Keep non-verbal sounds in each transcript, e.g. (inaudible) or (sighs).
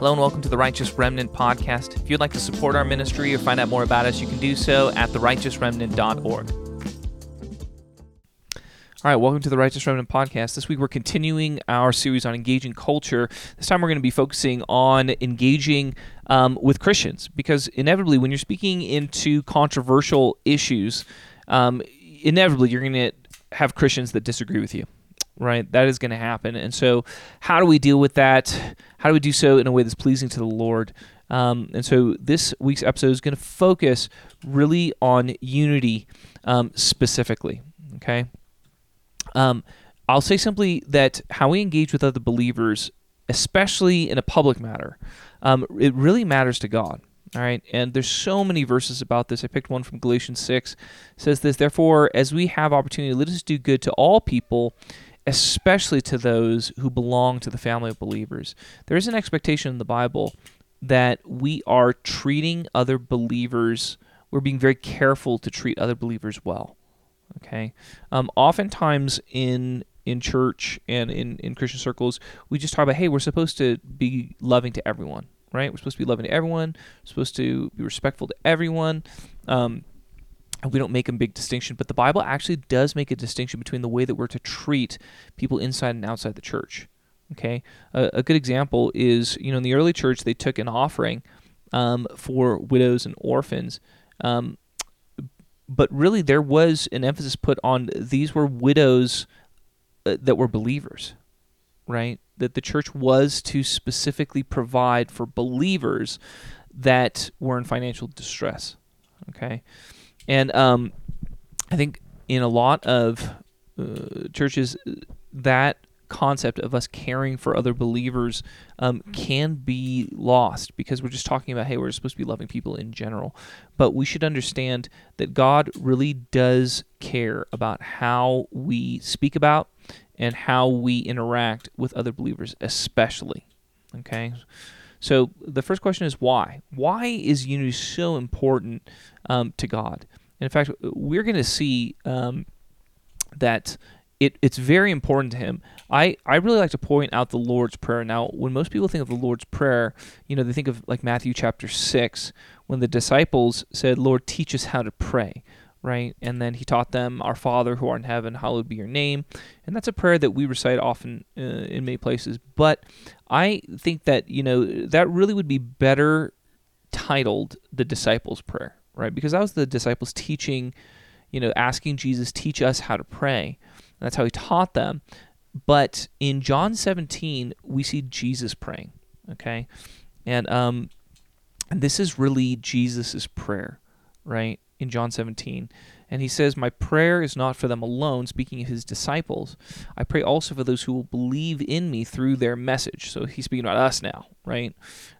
Hello and welcome to the Righteous Remnant podcast. If you'd like to support our ministry or find out more about us, you can do so at therighteousremnant.org. All right, welcome to the Righteous Remnant podcast. This week we're continuing our series on engaging culture. This time we're going to be focusing on engaging um, with Christians because inevitably, when you're speaking into controversial issues, um, inevitably you're going to have Christians that disagree with you. Right, that is going to happen, and so how do we deal with that? How do we do so in a way that's pleasing to the Lord? Um, and so this week's episode is going to focus really on unity um, specifically. Okay, um, I'll say simply that how we engage with other believers, especially in a public matter, um, it really matters to God. All right, and there's so many verses about this. I picked one from Galatians 6. It says this, therefore, as we have opportunity, let us do good to all people, especially to those who belong to the family of believers. There is an expectation in the Bible that we are treating other believers, we're being very careful to treat other believers well. Okay. Um, oftentimes in in church and in, in Christian circles, we just talk about, hey, we're supposed to be loving to everyone, right? We're supposed to be loving to everyone. Supposed to be respectful to everyone. Um, we don't make a big distinction, but the Bible actually does make a distinction between the way that we're to treat people inside and outside the church. Okay, a, a good example is you know in the early church they took an offering um, for widows and orphans, um, but really there was an emphasis put on these were widows uh, that were believers, right? That the church was to specifically provide for believers that were in financial distress. Okay, and um, I think in a lot of uh, churches that concept of us caring for other believers um, can be lost because we're just talking about, hey, we're supposed to be loving people in general. But we should understand that God really does care about how we speak about and how we interact with other believers, especially. Okay? So the first question is why? Why is unity so important um, to God? And in fact, we're going to see um, that it, it's very important to him. I, I really like to point out the Lord's Prayer. Now, when most people think of the Lord's Prayer, you know, they think of like Matthew chapter 6, when the disciples said, Lord, teach us how to pray, right? And then he taught them, Our Father who art in heaven, hallowed be your name. And that's a prayer that we recite often uh, in many places. But I think that, you know, that really would be better titled the disciples' prayer, right? Because that was the disciples teaching, you know, asking Jesus, teach us how to pray. That's how he taught them. But in John 17, we see Jesus praying. Okay, and um, and this is really Jesus's prayer, right? In John 17, and he says, My prayer is not for them alone, speaking of his disciples. I pray also for those who will believe in me through their message. So he's speaking about us now, right?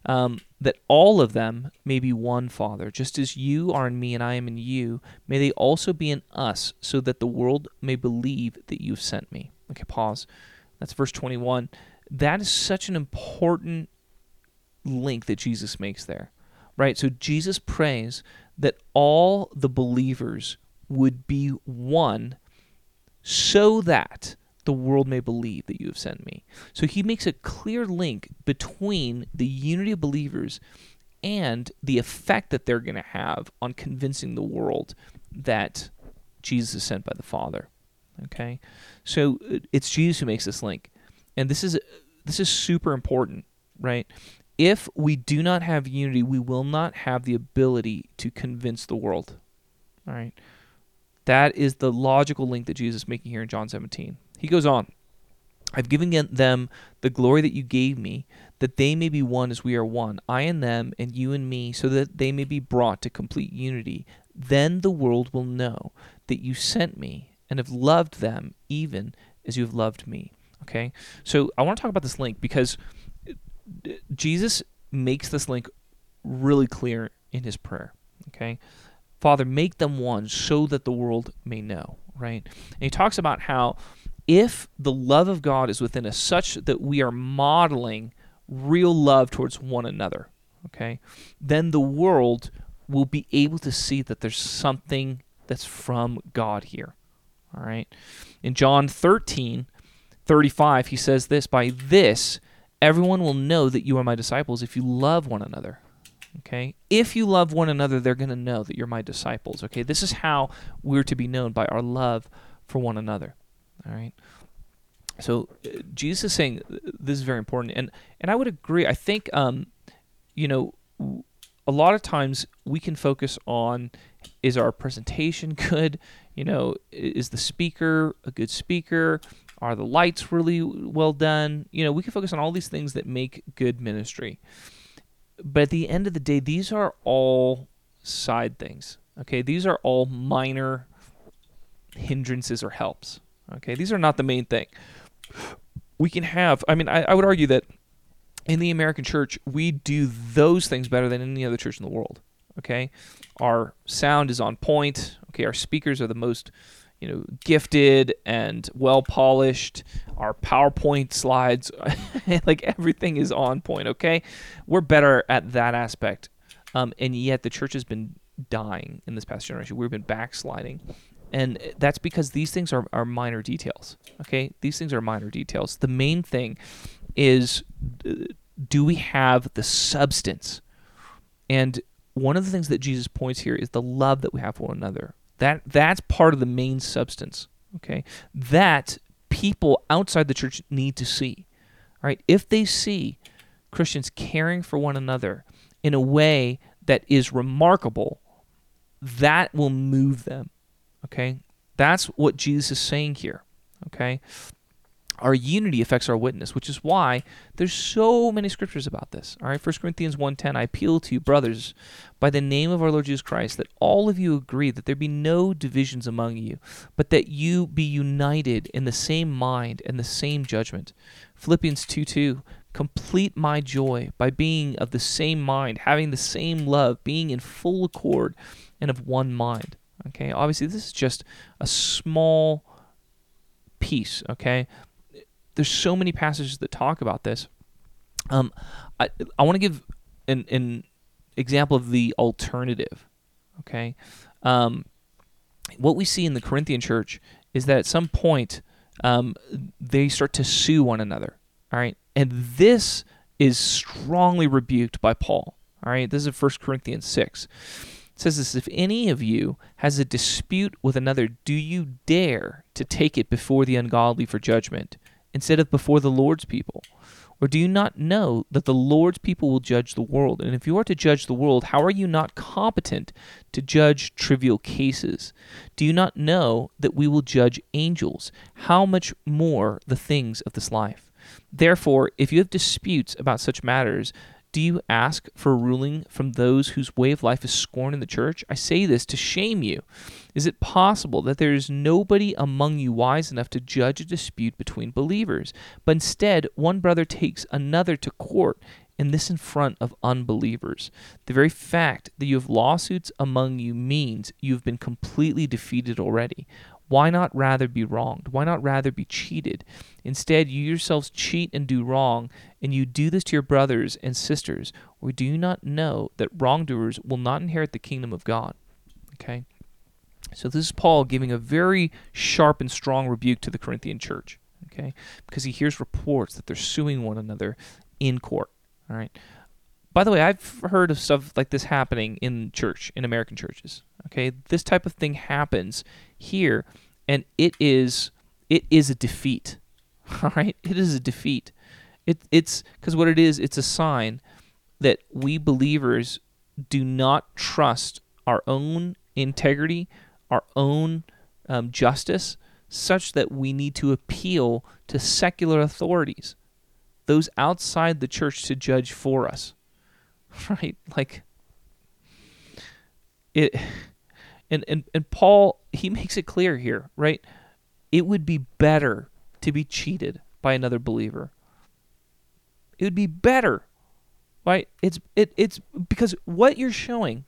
Um, that all of them may be one, Father, just as you are in me and I am in you. May they also be in us, so that the world may believe that you've sent me. Okay, pause. That's verse 21. That is such an important link that Jesus makes there, right? So Jesus prays that all the believers would be one so that the world may believe that you have sent me. So he makes a clear link between the unity of believers and the effect that they're going to have on convincing the world that Jesus is sent by the Father. Okay? So uh, it's Jesus who makes this link. And this is this is super important, right? If we do not have unity, we will not have the ability to convince the world. All right? That is the logical link that Jesus is making here in John 17. He goes on I've given them the glory that you gave me, that they may be one as we are one, I and them, and you and me, so that they may be brought to complete unity. Then the world will know that you sent me and have loved them even as you have loved me. Okay? So I want to talk about this link because Jesus makes this link really clear in his prayer. Okay? Father, make them one so that the world may know, right? And he talks about how if the love of God is within us such that we are modeling real love towards one another, okay, then the world will be able to see that there's something that's from God here. All right. In John 13, 35, he says this By this, everyone will know that you are my disciples if you love one another. Okay? If you love one another, they're going to know that you're my disciples. Okay? This is how we're to be known by our love for one another. All right? So uh, Jesus is saying this is very important, and and I would agree. I think, um, you know, a lot of times we can focus on is our presentation (laughs) good? You know, is the speaker a good speaker? Are the lights really well done? You know, we can focus on all these things that make good ministry. But at the end of the day, these are all side things. Okay, these are all minor hindrances or helps. Okay, these are not the main thing. We can have, I mean, I, I would argue that in the American church, we do those things better than any other church in the world. Okay, our sound is on point. Okay, our speakers are the most you know gifted and well polished our powerpoint slides (laughs) like everything is on point okay? We're better at that aspect. Um, and yet the church has been dying in this past generation. We've been backsliding. And that's because these things are, are minor details okay? These things are minor details. The main thing is do we have the substance? And one of the things that jesus points here is the love that we have for one another that that's part of the main substance. Okay, that people outside the church need to see. Right? If they see Christians caring for one another in a way that is remarkable, that will move them. Okay? That's what Jesus is saying here. Okay? Our unity affects our witness, which is why there's so many scriptures about this. All right, 1 Corinthians 1:10, I appeal to you, brothers, by the name of our Lord Jesus Christ, that all of you agree that there be no divisions among you, but that you be united in the same mind and the same judgment. Philippians 2:2, complete my joy by being of the same mind, having the same love, being in full accord and of one mind. Okay, obviously this is just a small piece, okay? There's so many passages that talk about this. Um, I I want to give an an example of the alternative. Okay, um, what we see in the Corinthian church is that at some point um, they start to sue one another. All right, and this is strongly rebuked by Paul. All right, this is 1 Corinthians six. It says this: If any of you has a dispute with another, do you dare to take it before the ungodly for judgment? Instead of before the Lord's people? Or do you not know that the Lord's people will judge the world? And if you are to judge the world, how are you not competent to judge trivial cases? Do you not know that we will judge angels? How much more the things of this life? Therefore, if you have disputes about such matters, do you ask for a ruling from those whose way of life is scorned in the church? I say this to shame you. Is it possible that there is nobody among you wise enough to judge a dispute between believers? But instead, one brother takes another to court, and this in front of unbelievers. The very fact that you have lawsuits among you means you have been completely defeated already. Why not rather be wronged? Why not rather be cheated? Instead, you yourselves cheat and do wrong, and you do this to your brothers and sisters. Or do you not know that wrongdoers will not inherit the kingdom of God? Okay? So this is Paul giving a very sharp and strong rebuke to the Corinthian church, okay? Because he hears reports that they're suing one another in court, all right? By the way, I've heard of stuff like this happening in church, in American churches. Okay, this type of thing happens here, and it is it is a defeat. (laughs) All right, it is a defeat. It it's because what it is, it's a sign that we believers do not trust our own integrity, our own um, justice, such that we need to appeal to secular authorities, those outside the church to judge for us. (laughs) Right? Like it and, and and Paul he makes it clear here, right? It would be better to be cheated by another believer. It would be better. Right? It's it it's because what you're showing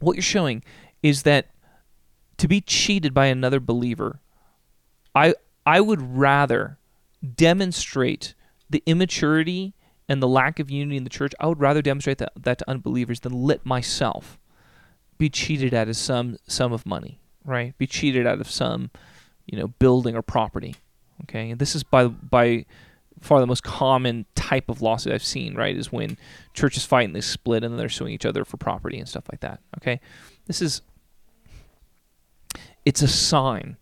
what you're showing is that to be cheated by another believer, I I would rather demonstrate the immaturity and the lack of unity in the church. I would rather demonstrate that, that to unbelievers than let myself be cheated out of some sum of money, right? Be cheated out of some, you know, building or property, Okay, and this is by by far the most common type of lawsuit I've seen. Right, is when churches fight and they split and they're suing each other for property and stuff like that. Okay, this is it's a sign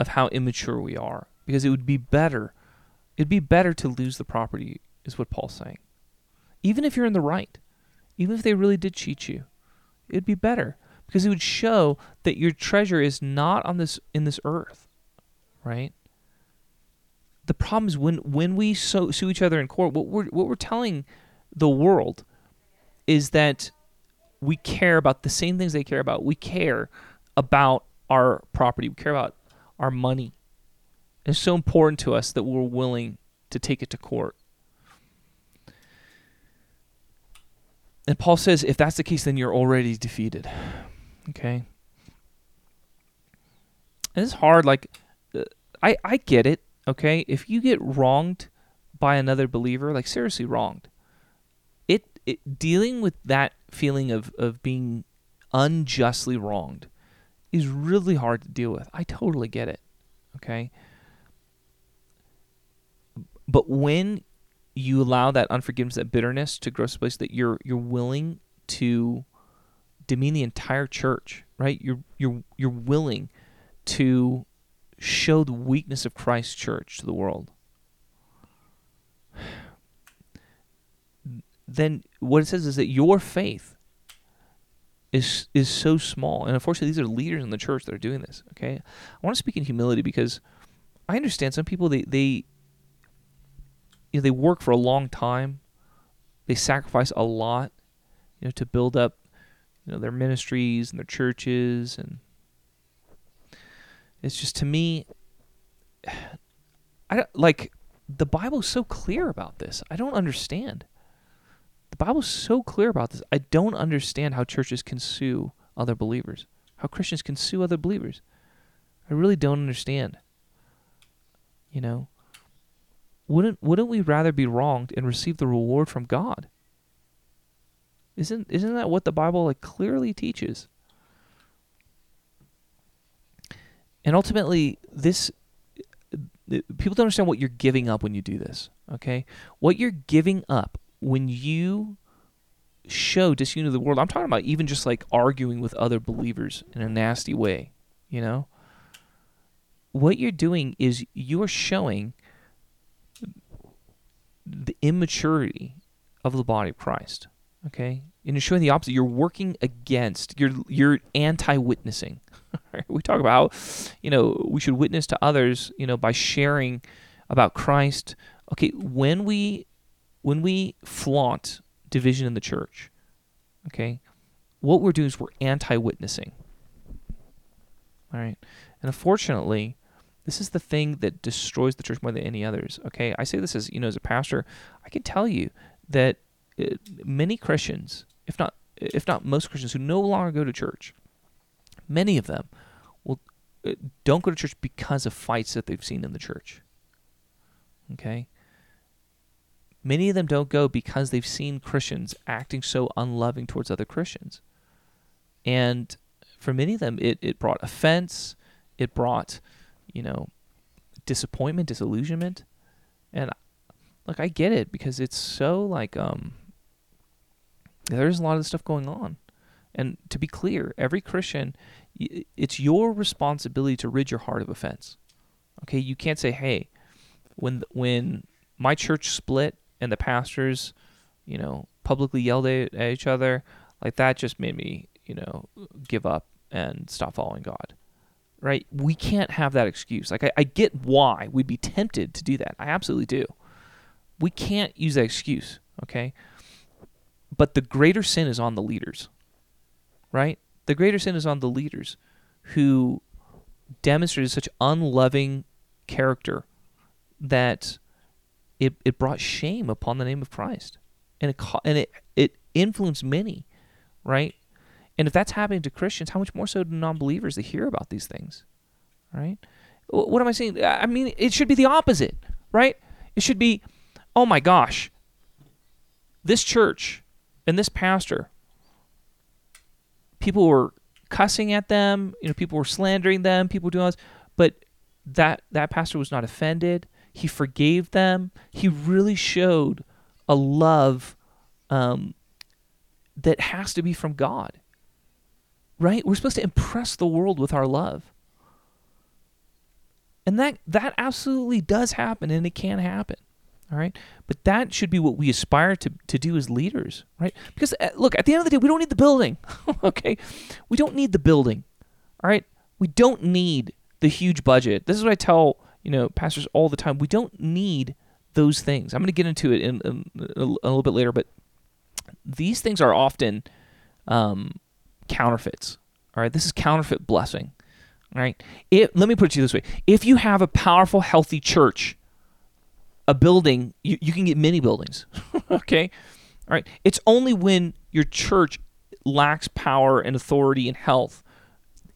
of how immature we are because it would be better it'd be better to lose the property is what Paul's saying. Even if you're in the right, even if they really did cheat you, it'd be better because it would show that your treasure is not on this in this earth, right? The problem is when when we so, sue each other in court, what we're what we're telling the world is that we care about the same things they care about. We care about our property. We care about our money. It's so important to us that we're willing to take it to court. And Paul says, if that's the case, then you're already defeated. Okay? And it's hard. Like, uh, I, I get it. Okay? If you get wronged by another believer, like seriously wronged, it, it dealing with that feeling of, of being unjustly wronged is really hard to deal with. I totally get it. Okay? But when you allow that unforgiveness, that bitterness to grow to a place that you're you're willing to demean the entire church, right? You're you're you're willing to show the weakness of Christ's church to the world. Then what it says is that your faith is is so small, and unfortunately, these are leaders in the church that are doing this. Okay, I want to speak in humility because I understand some people they they you know, they work for a long time. They sacrifice a lot, you know, to build up, you know, their ministries and their churches, and it's just to me, (sighs) I don't like the Bible's so clear about this. I don't understand. The Bible's so clear about this. I don't understand how churches can sue other believers, how Christians can sue other believers. I really don't understand. You know, wouldn't wouldn't we rather be wronged and receive the reward from God? Isn't isn't that what the Bible like clearly teaches? And ultimately, this people don't understand what you're giving up when you do this. Okay, what you're giving up when you show disunity to the world. I'm talking about even just like arguing with other believers in a nasty way. You know, what you're doing is you're showing the immaturity of the body of Christ. Okay, and you're showing the opposite. You're working against. You're you're anti-witnessing. (laughs) we talk about, you know, we should witness to others. You know, by sharing about Christ. Okay, when we when we flaunt division in the church, okay, what we're doing is we're anti-witnessing. All right, and unfortunately, this is the thing that destroys the church more than any others. Okay, I say this as you know as a pastor. I can tell you that uh, many Christians, if not if not most Christians, who no longer go to church, many of them will uh, don't go to church because of fights that they've seen in the church. Okay. Many of them don't go because they've seen Christians acting so unloving towards other Christians. And for many of them, it, it brought offense, it brought you know, disappointment, disillusionment. And look, I get it because it's so like um there's a lot of stuff going on. And to be clear, every Christian it's your responsibility to rid your heart of offense. Okay, you can't say, "Hey, when when my church split and the pastors, you know, publicly yelled at, at each other, like that just made me, you know, give up and stop following God." Right? We can't have that excuse. Like, I, I get why we'd be tempted to do that. I absolutely do. We can't use that excuse, okay? But the greater sin is on the leaders, right? The greater sin is on the leaders who demonstrated such unloving character that it, it brought shame upon the name of Christ. And it, and it, it influenced many, right? And if that's happening to Christians, how much more so do non-believers that hear about these things, right? What am I saying? I mean, it should be the opposite, right? It should be, oh my gosh, this church and this pastor, people were cussing at them, you know, people were slandering them, people were doing all this, but that that pastor was not offended. He forgave them. He really showed a love um, that has to be from God. Right? We're supposed to impress the world with our love. And that that absolutely does happen and it can happen. All right? But that should be what we aspire to, to do as leaders, right? Because uh, look, at the end of the day, we don't need the building. (laughs) okay? We don't need the building. All right? We don't need the huge budget. This is what I tell, you know, pastors all the time. We don't need those things. I'm going to get into it in, in, in a, a little bit later, but these things are often um, counterfeits. All right, this is counterfeit blessing. All right, it, let me put it to you this way: if you have a powerful, healthy church, a building, you, you can get many buildings. (laughs) okay, all right. It's only when your church lacks power and authority and health,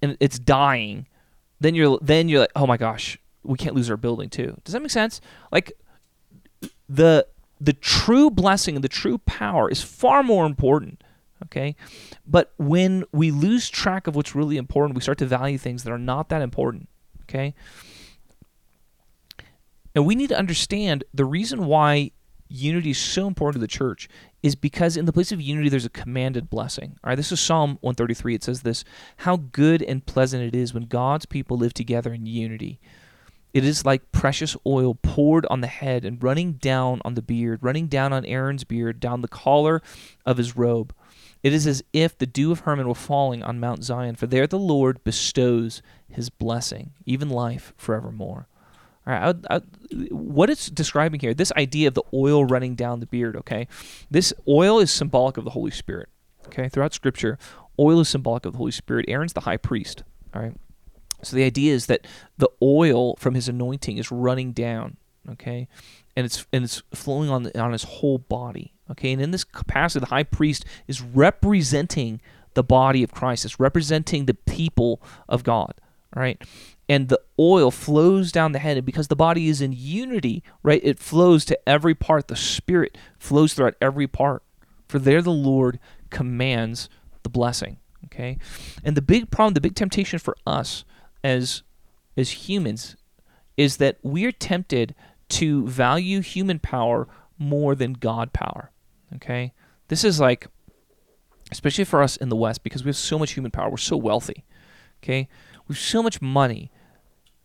and it's dying, then you're then you're like, oh my gosh, we can't lose our building too. Does that make sense? Like the the true blessing and the true power is far more important. Okay. But when we lose track of what's really important, we start to value things that are not that important. Okay. And we need to understand the reason why unity is so important to the church is because in the place of unity there's a commanded blessing. All right, this is Psalm 133. It says this, "How good and pleasant it is when God's people live together in unity." It is like precious oil poured on the head and running down on the beard, running down on Aaron's beard, down the collar of his robe. It is as if the dew of Hermon were falling on Mount Zion, for there the Lord bestows his blessing, even life forevermore. All right, I, I, what it's describing here, this idea of the oil running down the beard, okay? This oil is symbolic of the Holy Spirit, okay? Throughout Scripture, oil is symbolic of the Holy Spirit. Aaron's the high priest, all right? So the idea is that the oil from his anointing is running down, okay, and it's and it's flowing on on his whole body, okay. And in this capacity, the high priest is representing the body of Christ. It's representing the people of God, right? And the oil flows down the head, and because the body is in unity, right, it flows to every part. The Spirit flows throughout every part. For there, the Lord commands the blessing. Okay, and the big problem, the big temptation for us as as humans is that we're tempted to value human power more than God power. Okay? This is like especially for us in the West because we have so much human power. We're so wealthy. Okay? We have so much money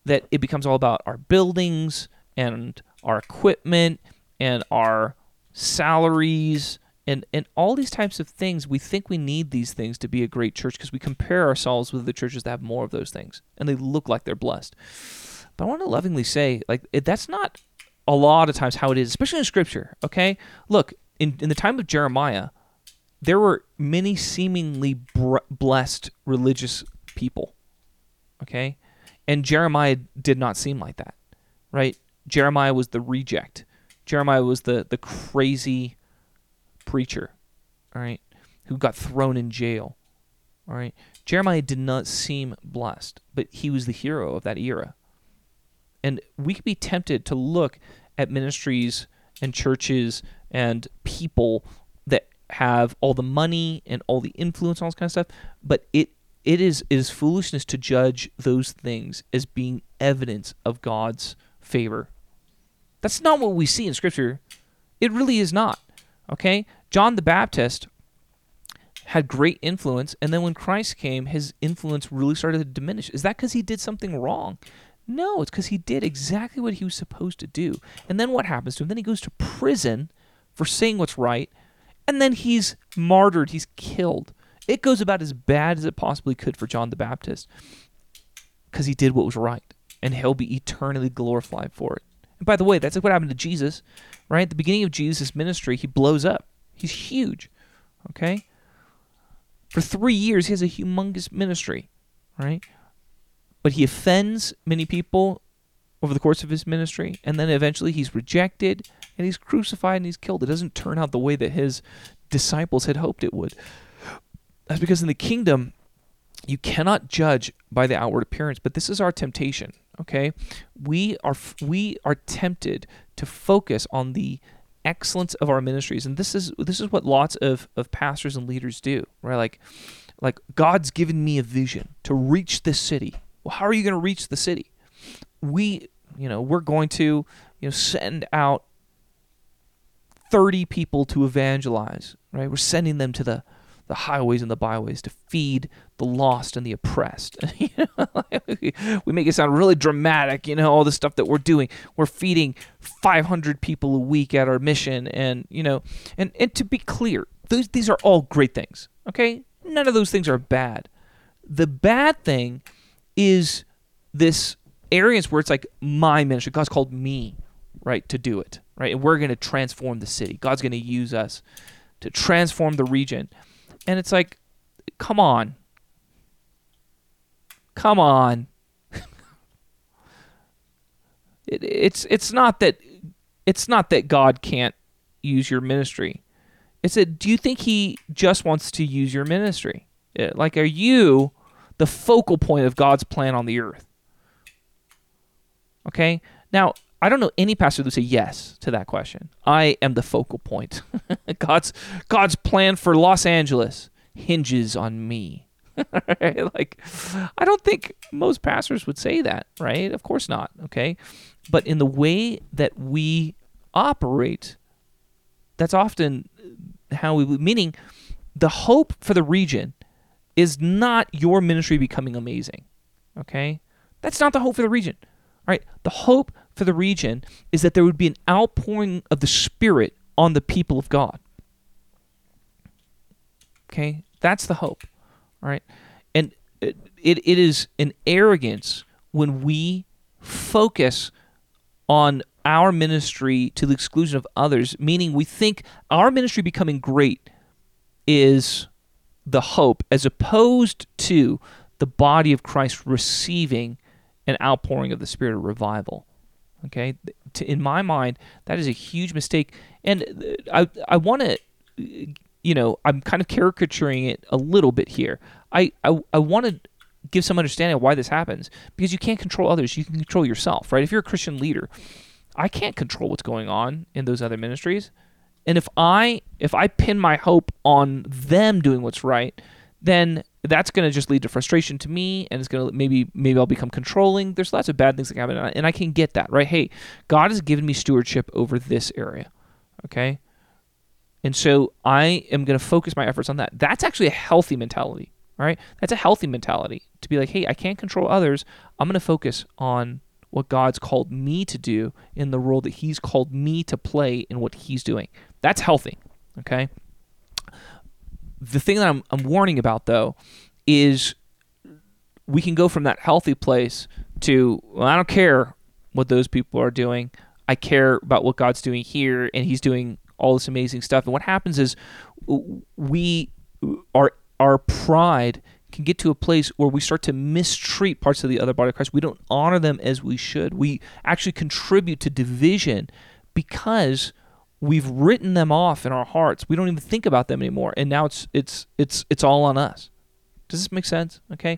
that it becomes all about our buildings and our equipment and our salaries and and all these types of things we think we need these things to be a great church because we compare ourselves with the churches that have more of those things and they look like they're blessed but i want to lovingly say like it, that's not a lot of times how it is especially in scripture okay look in, in the time of jeremiah there were many seemingly br- blessed religious people okay and jeremiah did not seem like that right jeremiah was the reject jeremiah was the the crazy preacher, all right, who got thrown in jail. All right. Jeremiah did not seem blessed, but he was the hero of that era. And we could be tempted to look at ministries and churches and people that have all the money and all the influence and all this kind of stuff, but it it is it is foolishness to judge those things as being evidence of God's favor. That's not what we see in scripture. It really is not. Okay? John the Baptist had great influence, and then when Christ came, his influence really started to diminish. Is that because he did something wrong? No, it's because he did exactly what he was supposed to do. And then what happens to him? Then he goes to prison for saying what's right, and then he's martyred, he's killed. It goes about as bad as it possibly could for John the Baptist because he did what was right, and he'll be eternally glorified for it. And by the way, that's what happened to Jesus, right? At the beginning of Jesus' ministry, he blows up. He's huge. Okay? For three years, he has a humongous ministry, right? But he offends many people over the course of his ministry, and then eventually he's rejected and he's crucified and he's killed. It doesn't turn out the way that his disciples had hoped it would. That's because in the kingdom, you cannot judge by the outward appearance, but this is our temptation, okay? We are we are tempted to focus on the excellence of our ministries and this is this is what lots of of pastors and leaders do right like like god's given me a vision to reach this city well how are you going to reach the city we, you know, we're going to, you know, send out 30 people to evangelize, right? We're sending them to the the highways and the byways to feed the lost and the oppressed. (laughs) we make it sound really dramatic, you know, all the stuff that we're doing. We're feeding 500 people a week at our mission, and you know, and and to be clear, those these are all great things. Okay, none of those things are bad. The bad thing is this areas where it's like my ministry. God's called me, right, to do it, right, and we're going to transform the city. God's going to use us to transform the region and it's like, come on. Come on. (laughs) it, it's it's not that it's not that God can't use your ministry. It's that do you think he just wants to use your ministry? Eh, like are you the focal point of God's plan on the earth? Okay? Now, I don't know any pastor would say yes to that question. I am the focal point. (laughs) God's God's plan for Los Angeles hinges on me. (laughs) like I don't think most pastors would say that, right? Of course not, okay? But in the way that we operate, that's often how we meaning the hope for the region is not your ministry becoming amazing. Okay? That's not the hope for the region. All right? The hope for the region is that there would be an outpouring of the Spirit on the people of God. Okay? That's the hope. All right? And it, it, it is an arrogance when we focus on our ministry to the exclusion of others, meaning we think our ministry becoming great is the hope as opposed to the body of Christ receiving an outpouring of the spirit of revival. Okay, in my mind, that is a huge mistake, and uh, I I want to, you know, I'm kind of caricaturing it a little bit here. I I, I want to give some understanding of why this happens because you can't control others, you can control yourself, right? If you're a Christian leader, I can't control what's going on in those other ministries, and if I if I pin my hope on them doing what's right, then that's going to just lead to frustration to me and it's going to maybe maybe I'll become controlling. There's lots of bad things that can happen and I can get that, right? Hey, God has given me stewardship over this area. Okay? And so I am going to focus my efforts on that. That's actually a healthy mentality, all right? That's a healthy mentality to be like, "Hey, I can't control others. I'm going to focus on what God's called me to do in the role that he's called me to play in what he's doing." That's healthy, okay? the thing that I'm, I'm warning about though is we can go from that healthy place to well, I don't care what those people are doing. I care about what God's doing here, and He's doing all this amazing stuff. And what happens is we our our pride can get to a place where we start to mistreat parts of the other body of Christ. We don't honor them as we should. We actually contribute to division because we've written them off in our hearts. We don't even think about them anymore, and now it's it's it's it's all on us. Does this make sense? Okay,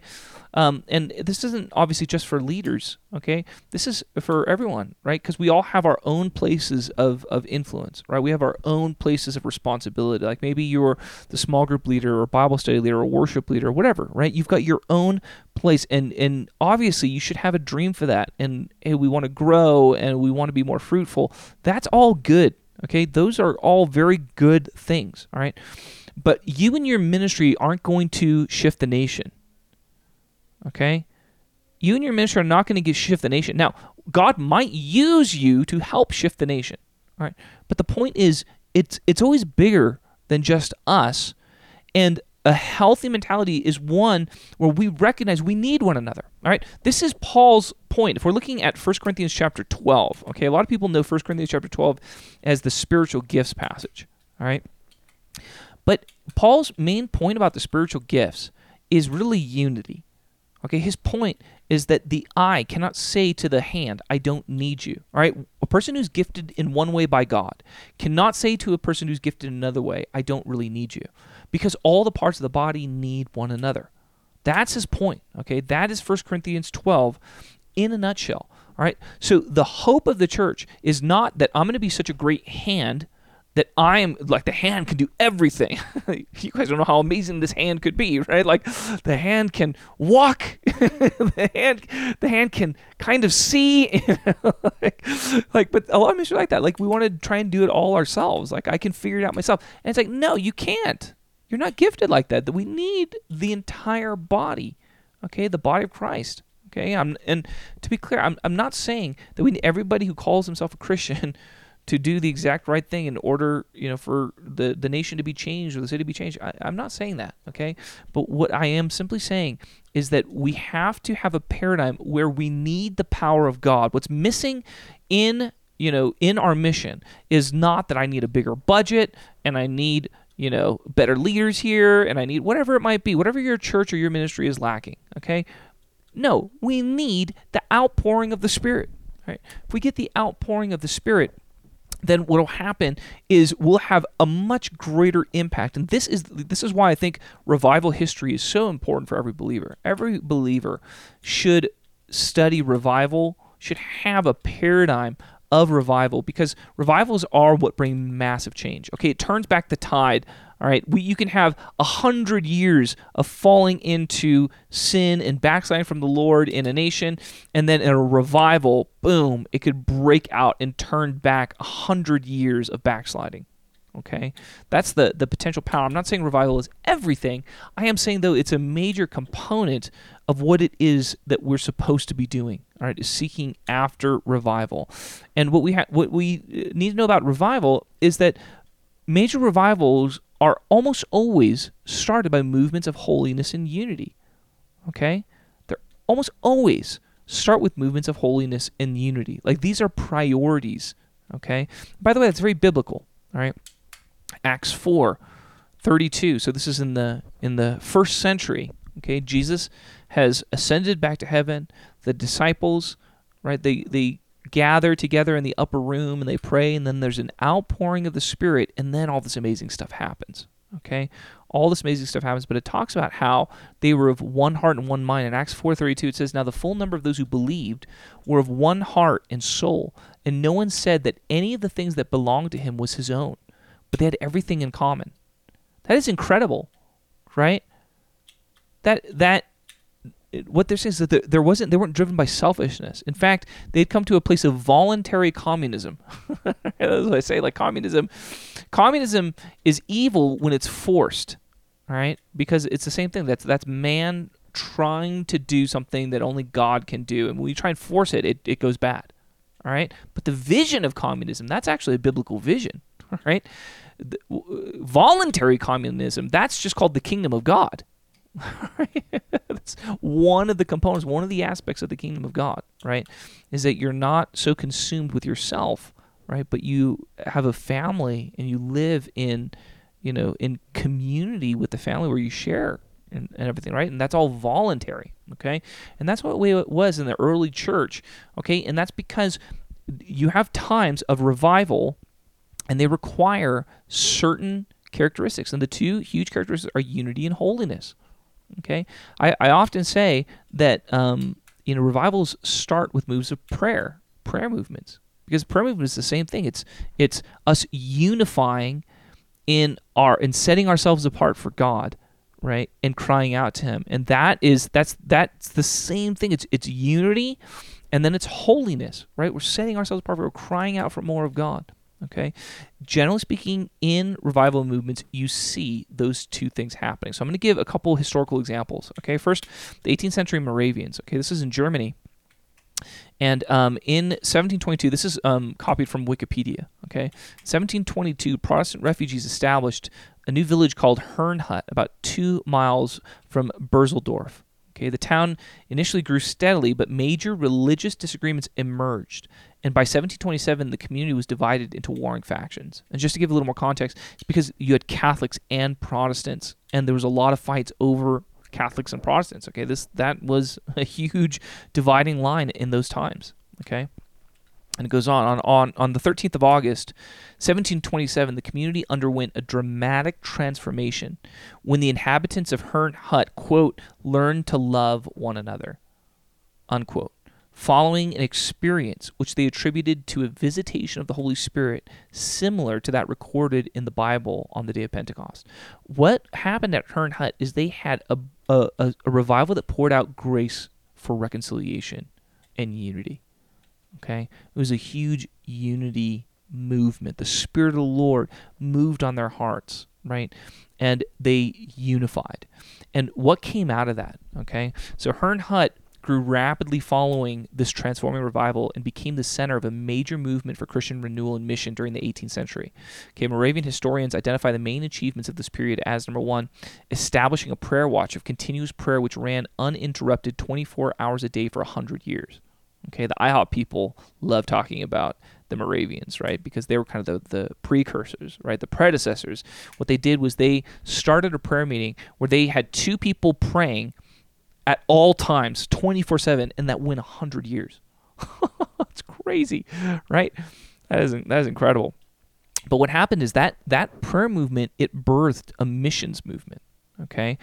um, and this isn't obviously just for leaders. Okay, this is for everyone, right? Because we all have our own places of of influence, right? We have our own places of responsibility. Like maybe you're the small group leader, or Bible study leader, or worship leader, or whatever, right? You've got your own place, and and obviously you should have a dream for that. And hey, we want to grow, and we want to be more fruitful. That's all good Okay, those are all very good things, all right? But you and your ministry aren't going to shift the nation. Okay? You and your ministry are not going to shift the nation. Now, God might use you to help shift the nation. All right? But the point is it's it's always bigger than just us. And a healthy mentality is one where we recognize we need one another. All right. This is Paul's point. If we're looking at 1 Corinthians chapter 12, okay, a lot of people know 1 Corinthians chapter 12 as the spiritual gifts passage. All right. But Paul's main point about the spiritual gifts is really unity. Okay, his point is that the eye cannot say to the hand, I don't need you. All right, a person who's gifted in one way by God cannot say to a person who's gifted in another way, I don't really need you because all the parts of the body need one another. That's his point. Okay, that is 1 Corinthians 12 in a nutshell. All right, so the hope of the church is not that I'm going to be such a great hand that I am like the hand can do everything. (laughs) you guys don't know how amazing this hand could be, right? Like the hand can walk, (laughs) the hand the hand can kind of see, (laughs) like, like, but a lot of ministries like that. Like we want to try and do it all ourselves. Like I can figure it out myself, and it's like no, you can't. You're not gifted like that. That we need the entire body, okay, the body of Christ. Okay, I'm, and to be clear, I'm, I'm not saying that we everybody who calls himself a Christian to do the exact right thing in order, you know, for the, the nation to be changed or the city to be changed. I, I'm not saying that, okay? But what I am simply saying is that we have to have a paradigm where we need the power of God. What's missing in, you know, in our mission is not that I need a bigger budget and I need, you know, better leaders here and I need whatever it might be, whatever your church or your ministry is lacking, okay? No, we need the outpouring of the Spirit. Right? If we get the outpouring of the Spirit, then what will happen is we'll have a much greater impact. And this is this is why i think revival history is so important for every believer. Every believer should study revival should have a paradigm of revival because revivals are what bring massive change. Okay it turns back the tide all right, we, you can have a hundred years of falling into sin and backsliding from the Lord in a nation, and then in a revival, boom, it could break out and turn back a hundred years of backsliding. Okay, that's the the potential power. I'm not saying revival is everything. I am saying though it's a major component of what it is that we're supposed to be doing. All right, is seeking after revival, and what we ha- what we uh, need to know about revival is that major revivals are almost always started by movements of holiness and unity. Okay? They're almost always start with movements of holiness and unity. Like these are priorities. Okay? By the way, that's very biblical. All right? Acts 4 32. So this is in the in the first century. Okay, Jesus has ascended back to heaven. The disciples, right, they they gather together in the upper room and they pray, and then there's an outpouring of the Spirit, and then all this amazing stuff happens. Okay, all this amazing stuff happens, but it talks about how they were of one heart and one mind. In Acts 4:32, it says, "Now the full number of those who believed were of one heart and soul, and no one said that any of the things that belonged to him was his own, but they had everything in common." That is incredible, right? That that what they're saying is that there wasn't they weren't driven by selfishness. In fact, they'd come to a place of voluntary communism. (laughs) That's what I say. Like communism, communism is evil when it's forced, right? Because it's the same thing. That's that's man trying to do something that only God can do, and when you try and force it, it, it goes bad. All right. But the vision of communism, that's actually a biblical vision. (laughs) Right. The, voluntary communism, that's just called the kingdom of God. (laughs) That's one of the components, one of the aspects of the kingdom of God, right? Is that you're not so consumed with yourself, right? But you have a family and you live in, you know, in community with the family where you share and, and everything, right? And that's all voluntary, okay? And that's what it was in the early church, okay? And that's because you have times of revival and they require certain characteristics. And the two huge characteristics are unity and holiness. Okay, I, I often say that um, you know revivals start with moves of prayer, prayer movements, because prayer movement is the same thing. It's it's us unifying in our in setting ourselves apart for God, right, and crying out to Him, and that is that's that's the same thing. It's it's unity, and then it's holiness, right? We're setting ourselves apart. We're crying out for more of God. Okay. Generally speaking, in revival movements, you see those two things happening. So I'm going to give a couple historical examples. Okay. First, the 18th century Moravians. Okay. This is in Germany. And um, in 1722, this is um, copied from Wikipedia. Okay, 1722, Protestant refugees established a new village called Herrnhut, about two miles from Bernstorff. Okay, the town initially grew steadily, but major religious disagreements emerged. And by 1727, the community was divided into warring factions. And just to give a little more context, it's because you had Catholics and Protestants, and there was a lot of fights over Catholics and Protestants. Okay, this that was (laughs) a huge dividing line in those times. Okay, and it goes on on on on the 13th of August, 1727. The community underwent a dramatic transformation when the inhabitants of Herrnhut quote learned to love one another, unquote. Following an experience which they attributed to a visitation of the Holy Spirit similar to that recorded in the Bible on the day of Pentecost. What happened at Herrnhut is they had a, a, a, revival that poured out grace for reconciliation and unity. Okay? It was a huge unity movement. The Spirit of the Lord moved on their hearts, right? And they unified. And what came out of that? Okay? So Herrnhut grew rapidly following this transforming revival and became the center of a major movement for Christian renewal and mission during the 18th century. Okay, Moravian historians identify the main achievements of this period as number one, establishing a prayer watch of continuous prayer which ran uninterrupted 24 hours a day for 100 years. Okay, the IHOP people love talking about the Moravians, right? Because they were kind of the, the precursors, right? The predecessors. What they did was they started a prayer meeting where they had two people praying at all times, 24 7, and that went 100 years. (laughs) It's crazy, right? That is, that is incredible. But what happened is that that prayer movement, it birthed a missions movement, okay?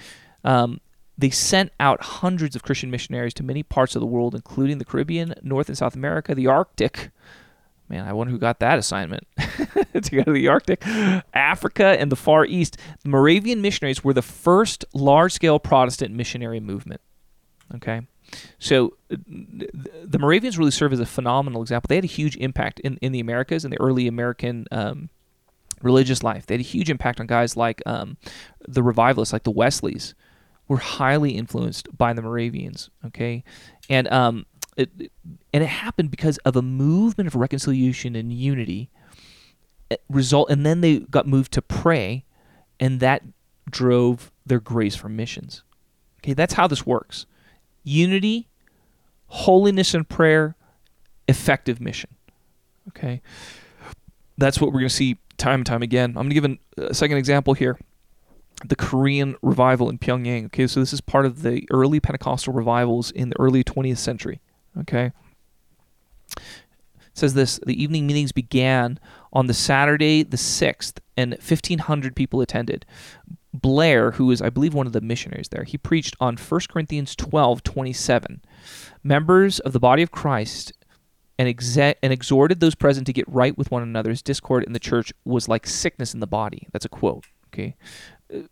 Um, they sent out hundreds of Christian missionaries to many parts of the world, including the Caribbean, North and South America, the Arctic. Man, I wonder who got that assignment (laughs) to go to the Arctic, Africa, and the Far East. The Moravian missionaries were the first large scale Protestant missionary movement. Okay. So the Moravians really serve as a phenomenal example. They had a huge impact in, in the Americas in the early American um, religious life. They had a huge impact on guys like um, the revivalists, like the Wesleys, were highly influenced by the Moravians. Okay, and um, it, and it happened because of a movement of reconciliation and unity. Eh, result, and then they got moved to pray, and that drove their grace for missions. Okay, that's how this works unity, holiness and prayer, effective mission. Okay? That's what we're going to see time and time again. I'm going to give an, a second example here. The Korean revival in Pyongyang. Okay, so this is part of the early Pentecostal revivals in the early 20th century. Okay. It says this the evening meetings began on the Saturday the 6th, and 1,500 people attended. Blair, who is, I believe, one of the missionaries there, he preached on 1 Corinthians 12 27. Members of the body of Christ and, exe- and exhorted those present to get right with one another's discord in the church was like sickness in the body. That's a quote. Okay.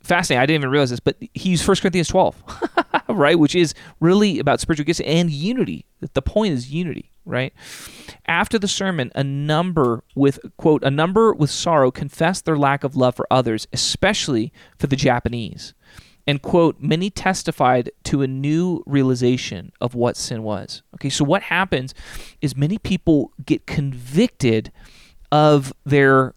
Fascinating. I didn't even realize this, but he used 1 Corinthians 12, (laughs) right? Which is really about spiritual gifts and unity. The point is unity right? After the sermon, a number with, quote, a number with sorrow confessed their lack of love for others, especially for the Japanese. And, quote, many testified to a new realization of what sin was. Okay, so what happens is many people get convicted of their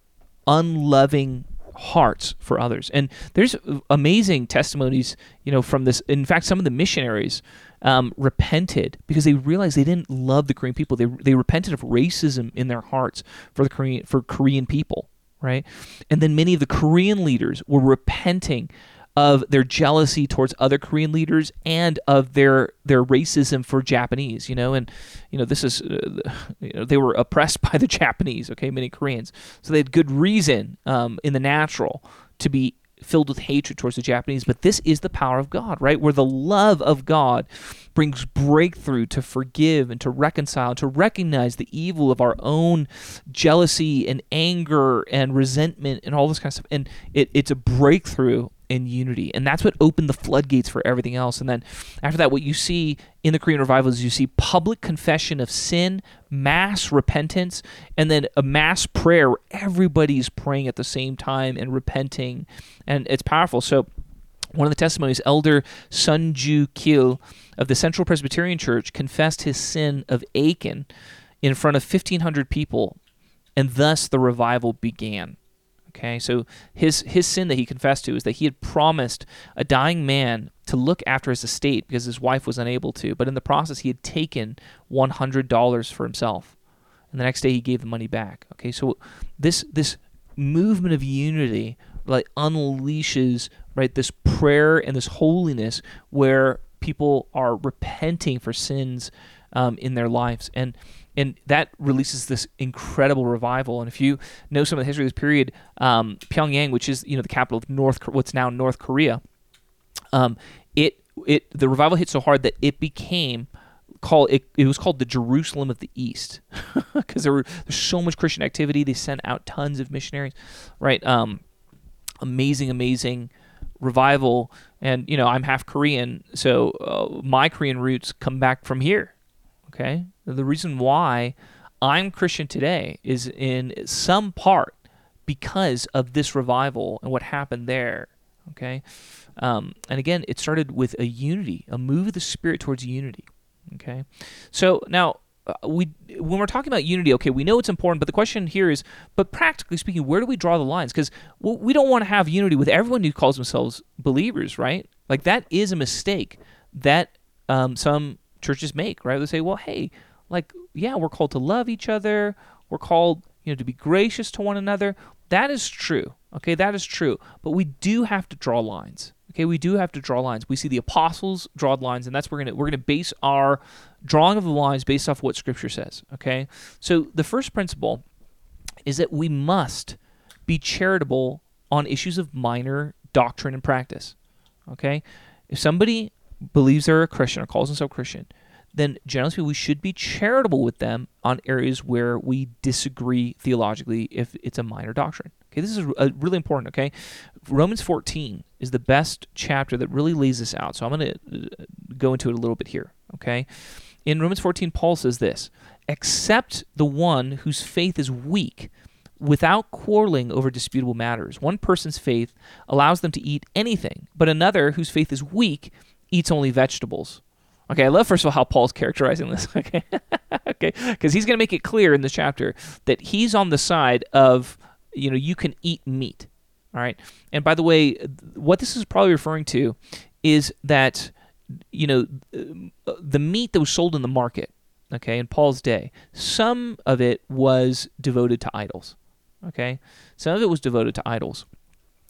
unloving hearts for others. And there's amazing testimonies, you know, from this. In fact, some of the missionaries um, repented because they realized they didn't love the Korean people. They, they repented of racism in their hearts for the Korean for Korean people, right? And then many of the Korean leaders were repenting of their jealousy towards other Korean leaders and of their their racism for Japanese, you know, and you know this is uh, you know they were oppressed (laughs) by the Japanese, okay, many Koreans, so they had good reason um, in the natural to be filled with hatred towards the Japanese, but this is the power of God, right? Where the love of God brings breakthrough to forgive and to reconcile, to recognize the evil of our own jealousy and anger and resentment and all this kind of stuff. And it, it's a breakthrough in unity. And that's what opened the floodgates for everything else. And then after that, what you see in the Korean revival is you see public confession of sin, mass repentance, and then a mass prayer where everybody's praying at the same time and repenting. And it's powerful. So one of the testimonies, Elder Sunju Kil of the Central Presbyterian Church confessed his sin of Achan in front of 1,500 people, and thus the revival began. Okay, so his his sin that he confessed to is that he had promised a dying man to look after his estate because his wife was unable to, but in the process he had taken one hundred dollars for himself, and the next day he gave the money back. Okay, so this this movement of unity like unleashes right this prayer and this holiness where people are repenting for sins um, in their lives. And and that releases this incredible revival. And if you know some of the history of this period, um, Pyongyang, which is you know the capital of North, what's now North Korea, um, it it the revival hit so hard that it became call it. It was called the Jerusalem of the East (laughs) because there were there's so much Christian activity. They sent out tons of missionaries, right? Um, amazing, amazing revival. And you know, I'm half Korean, so uh, my Korean roots come back from here. Okay, the reason why I'm Christian today is in some part because of this revival and what happened there. Okay, um, and again, it started with a unity, a move of the Spirit towards unity. Okay, so now uh, we when we're talking about unity, okay, we know it's important, but the question here is, but practically speaking, where do we draw the lines? Because we don't want to have unity with everyone who calls themselves believers, right? Like that is a mistake that um, some churches make, right? They say, well, hey, like yeah, we're called to love each other, we're called, you know, to be gracious to one another. That is true. Okay, that is true. But we do have to draw lines. Okay, we do have to draw lines. We see the apostles draw lines, and that's where we're gonna we're gonna base our drawing of the lines based off what Scripture says. Okay, so the first principle is that we must be charitable on issues of minor doctrine and practice. Okay, if somebody believes they're a Christian or calls themselves Christian, then generally we should be charitable with them on areas where we disagree theologically if it's a minor doctrine. Okay, this is uh, really important. Okay, Romans 14 is the best chapter that really lays this out. So I'm going to uh, go into it a little bit here. Okay, in Romans 14, Paul says this: "Accept the one whose faith is weak." Without quarreling over disputable matters. One person's faith allows them to eat anything, but another whose faith is weak eats only vegetables. Okay, I love first of all how Paul's characterizing this. (laughs) Okay, okay, because he's going to make it clear in this chapter that he's on the side of you know, you can eat meat. All right. And by the way, what this is probably referring to is that, you know, the meat that was sold in the market, okay, in Paul's day, some of it was devoted to idols. Okay. Some of it was devoted to idols.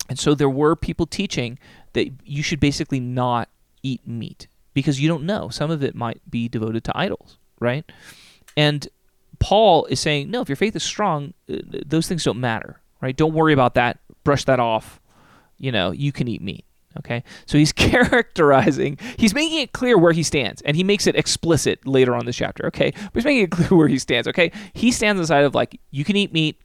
And so there were people teaching that you should basically not eat meat because you don't know. Some of it might be devoted to idols, right? And Paul is saying, no, if your faith is strong, uh, those things don't matter, right? Don't worry about that. Brush that off. You know, you can eat meat. Okay, so he's (laughs) characterizing, he's making it clear where he stands, and he makes it explicit later on this chapter. Okay, but he's making it (laughs) clear where he stands. Okay, he stands on the side of like, you can eat meat,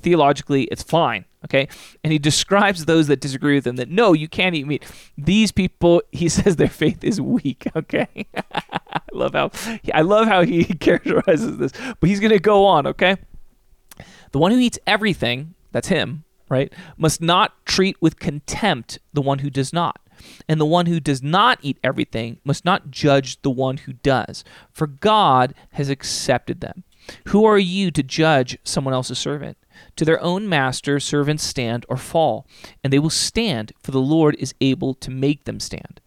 theologically, it's fine. Okay, and he describes those that disagree with him that no, you can't eat meat. These people, (laughs) he says, their faith is weak. (laughs) Okay, I love how I love how he (laughs) characterizes this, but he's going to go on. Okay, the one who eats everything, that's him, right, must not treat with contempt the one who does not. And the one who does not eat everything must not judge the one who does, for God has accepted them. Who are you to judge someone else's servant? To their own master, servants stand or fall, and they will stand, for the Lord is able to make them stand.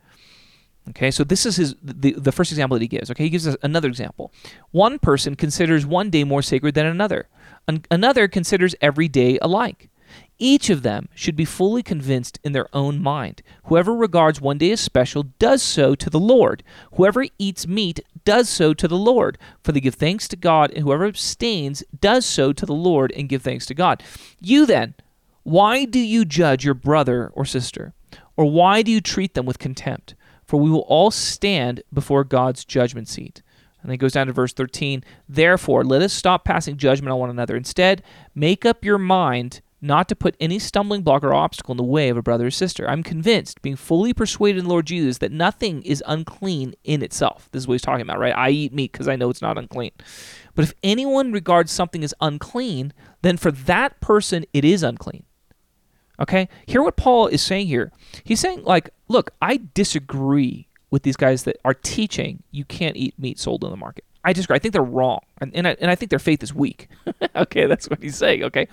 Okay, so this is his the, the first example that he gives. Okay, he gives us another example. One person considers one day more sacred than another. An- another considers every day alike. Each of them should be fully convinced in their own mind. Whoever regards one day as special does so to the Lord. Whoever eats meat does so to the Lord, for they give thanks to God, and whoever abstains does so to the Lord and give thanks to God. You then, why do you judge your brother or sister? Or why do you treat them with contempt? for we will all stand before God's judgment seat. And then it goes down to verse 13. Therefore, let us stop passing judgment on one another. Instead, make up your mind not to put any stumbling block or obstacle in the way of a brother or sister. I'm convinced, being fully persuaded in the Lord Jesus, that nothing is unclean in itself. This is what he's talking about, right? I eat meat because I know it's not unclean. But if anyone regards something as unclean, then for that person it is unclean. Okay? Hear what Paul is saying here. He's saying, like, look, I disagree with these guys that are teaching you can't eat meat sold in the market. I disagree. I think they're wrong. And, and, I, and I think their faith is weak. (laughs) okay, that's what he's saying. Okay.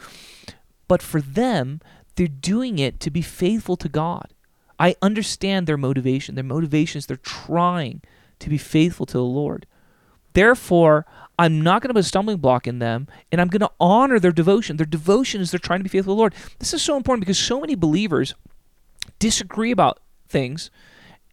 But for them, they're doing it to be faithful to God. I understand their motivation. Their motivation is they're trying to be faithful to the Lord. Therefore, I'm not going to put a stumbling block in them, and I'm going to honor their devotion. Their devotion is they're trying to be faithful to the Lord. This is so important because so many believers disagree about things,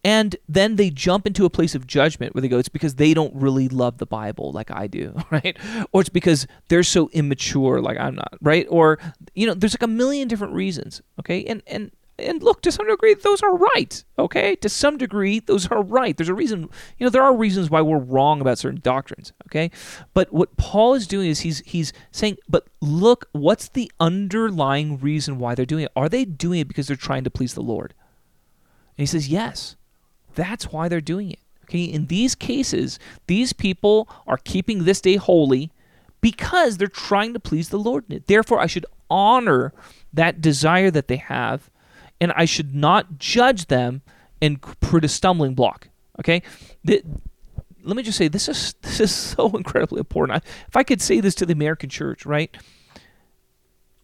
and then they jump into a place of judgment where they go, it's because they don't really love the Bible like I do, (laughs) right? Or it's because they're so immature like I'm not, right? Or, you know, there's like a million different reasons, okay? And, and and look, to some degree, those are right. Okay, to some degree, those are right. There's a reason, you know, there are reasons why we're wrong about certain doctrines. Okay, but what Paul is doing is he's he's saying, but look, what's the underlying reason why they're doing it? Are they doing it because they're trying to please the Lord? And he says, yes, that's why they're doing it. Okay, in these cases, these people are keeping this day holy because they're trying to please the Lord. Therefore, I should honor that desire that they have and I should not judge them and put a stumbling block. Okay, the, let me just say this is (laughs) this is so incredibly important. I, if I could say this to the American church, right?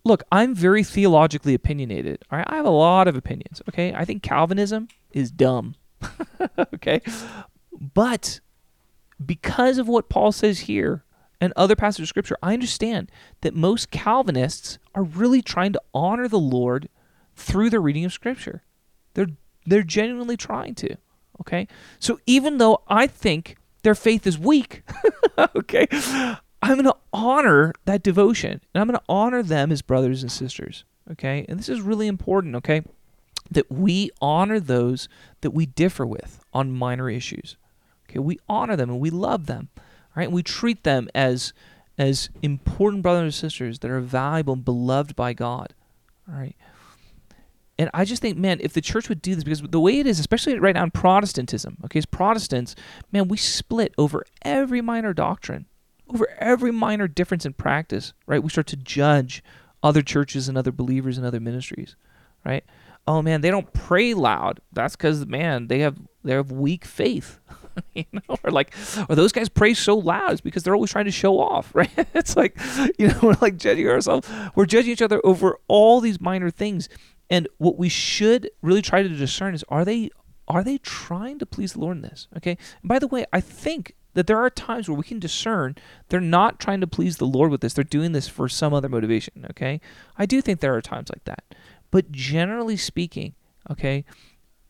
Look, I'm very theologically opinionated. All right, I have a lot of opinions. Okay, I think Calvinism is dumb. (laughs) okay, but because of what Paul says here and other passages of scripture, I understand that most Calvinists are really trying to honor the Lord through the reading of Scripture. They're they're genuinely trying to. Okay, so even though I think their faith is weak, (laughs) okay, I'm going to honor that devotion, and I'm going to honor them as brothers and sisters. Okay, and this is really important. Okay, that we honor those that we differ with on minor issues. Okay, we honor them and we love them. Right, we treat them as as important brothers and sisters that are valuable and beloved by God. All right. And I just think, man, if the church would do this, because the way it is, especially right now in Protestantism, okay, as Protestants, man, we split over every minor doctrine, over every minor difference in practice, right? We start to judge other churches and other believers and other ministries, right? Oh man, they don't pray loud. That's because man, they have they have weak faith. (laughs) you know, or like, or those guys pray so loud it's because they're always trying to show off, (laughs) right? it's like, you know, (laughs) we're like judging ourselves. We're judging each other over all these minor things, and what we should really try to discern is are they are they trying to please the Lord in this? Okay. And by the way, I think that there are times where we can discern they're not trying to please the Lord with this. They're doing this for some other motivation. Okay. I do think there are times like that. But generally speaking, okay,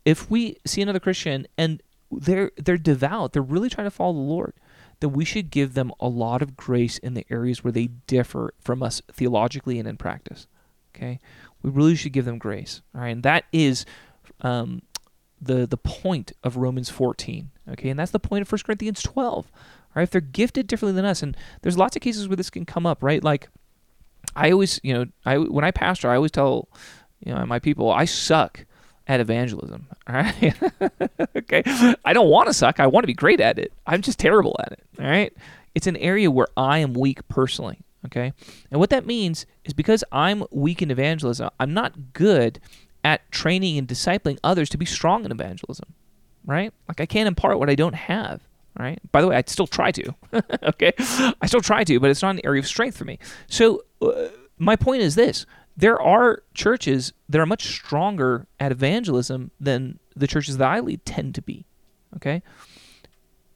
if we see another Christian and they're they're devout, they're really trying to follow the Lord, then we should give them a lot of grace in the areas where they differ from us theologically and in practice. Okay, we really should give them grace. All right, and that is um, the the point of Romans 14. Okay, and that's the point of 1 Corinthians 12. All right, if they're gifted differently than us, and there's lots of cases where this can come up, right? Like I always, you know, I when I pastor, I always tell you know my people I suck at evangelism. (laughs) All right, okay, I don't want to suck. I want to be great at it. I'm just terrible at it. All right, it's an area where I am weak personally. Okay? And what that means is because I'm weak in evangelism, I'm not good at training and discipling others to be strong in evangelism. Right? Like I can't impart what I don't have. Right? By the way, I still try to. (laughs) okay? I still try to, but it's not an area of strength for me. So uh, my point is this there are churches that are much stronger at evangelism than the churches that I lead tend to be. Okay?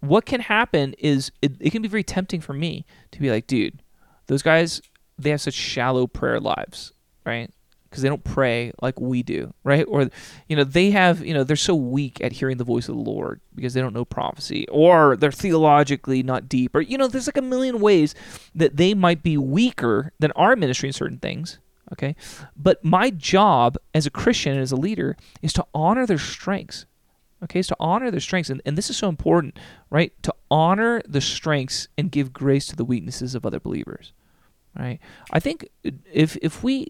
What can happen is it, it can be very tempting for me to be like, dude, those guys they have such shallow prayer lives, right? Because they don't pray like we do, right? Or, you know, they have, you know, they're so weak at hearing the voice of the Lord because they don't know prophecy, or they're theologically not deep, or, you know, there's like a million ways that they might be weaker than our ministry in certain things, okay? But my job as a Christian and as a leader is to honor their strengths, okay? Is to honor their strengths. And, and this is so important, right? To honor the strengths and give grace to the weaknesses of other believers right? I think if if we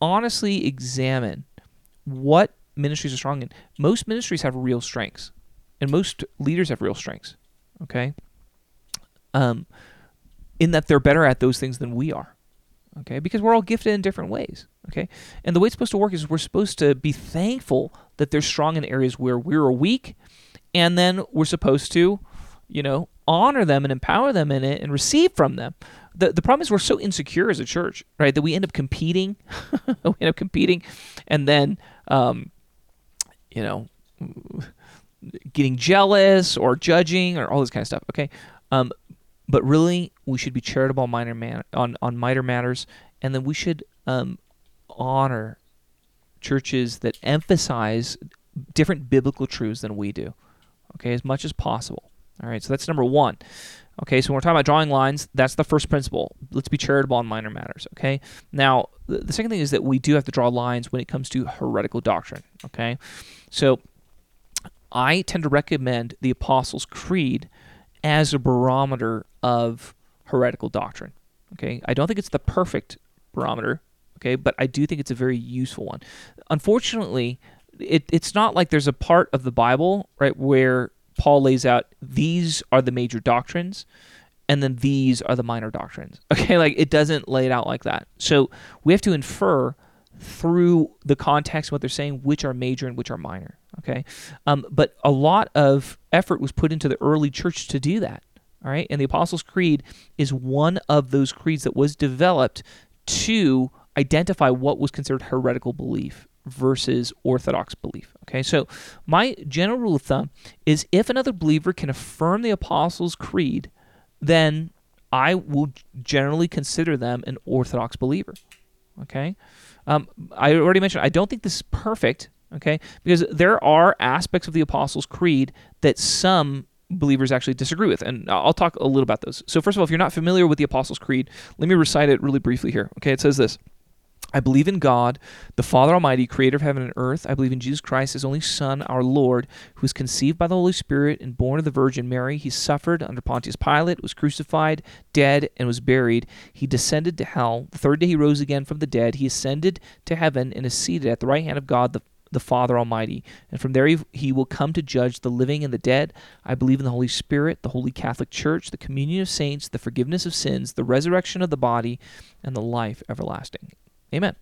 honestly examine what ministries are strong in, most ministries have real strengths, and most leaders have real strengths. Okay, um, in that they're better at those things than we are. Okay, because we're all gifted in different ways. Okay, and the way it's supposed to work is we're supposed to be thankful that they're strong in areas where we're weak, and then we're supposed to, you know, honor them and empower them in it and receive from them the, the problem is we're so insecure as a church, right, that we end up competing. (laughs) we end up competing, and then, um, you know, getting jealous or judging or all this kind of stuff. Okay, um, but really, we should be charitable on minor man on on minor matters, and then we should um, honor churches that emphasize different biblical truths than we do. Okay, as much as possible. All right, so that's number one. Okay, so when we're talking about drawing lines, that's the first principle. Let's be charitable on minor matters. Okay, now the, the second thing is that we do have to draw lines when it comes to heretical doctrine. Okay, so I tend to recommend the Apostles' Creed as a barometer of heretical doctrine. Okay, I don't think it's the perfect barometer. Okay, but I do think it's a very useful one. Unfortunately, it, it's not like there's a part of the Bible right where Paul lays out these are the major doctrines and then these are the minor doctrines. (laughs) Okay, like it doesn't lay it out like that. So we have to infer through the context what they're saying which are major and which are minor. Okay, um, but a lot of effort was put into the early church to do that. All right, and the Apostles' Creed is one of those creeds that was developed to identify what was considered heretical belief versus orthodox belief. Okay, so my general rule of thumb is if another believer can affirm the Apostles' Creed, then I will generally consider them an orthodox believer. Okay, um, I already mentioned I don't think this is perfect. Okay, because there are aspects of the Apostles' Creed that some believers actually disagree with. And I'll talk a little about those. So, first of all, if you're not familiar with the Apostles' Creed, let me recite it really briefly here. Okay, it says this I believe in God, the Father Almighty, creator of heaven and earth. I believe in Jesus Christ, his only Son, our Lord, who was conceived by the Holy Spirit and born of the Virgin Mary. He suffered under Pontius Pilate, was crucified, dead, and was buried. He descended to hell. The third day he rose again from the dead. He ascended to heaven and is seated at the right hand of God, the the Father Almighty. And from there he, he, will come to judge the living and the dead. I believe in the Holy Spirit, the Holy Catholic Church, the communion of saints, the forgiveness of sins, the resurrection of the body, and the life everlasting. Amen.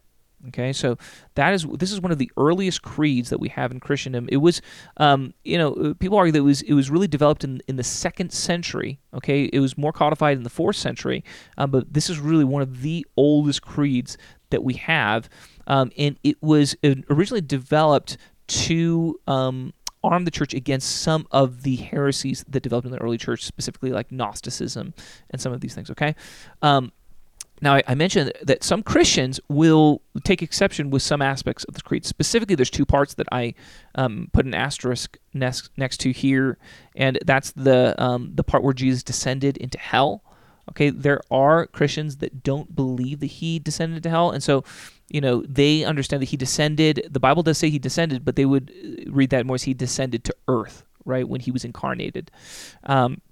Okay, so that is this is one of the earliest creeds that we have in Christendom. It was, um, you know, uh, people argue that it was it was really developed in in the second century. Okay, it was more codified in the fourth century, um, but this is really one of the oldest creeds that we have, um, and it was originally developed to um, arm the church against some of the heresies that developed in the early church, specifically like Gnosticism and some of these things. Okay, um, now, I mentioned that some Christians will take exception with some aspects of the creed. Specifically, there's two parts that I um, put an asterisk next, next to here, and that's the um, the part where Jesus descended into hell. Okay, there are Christians that don't believe that he descended into hell, and so you know they understand that he descended. The Bible does say he descended, but they would uh, read that more as he descended to earth, right when he was incarnated. Um,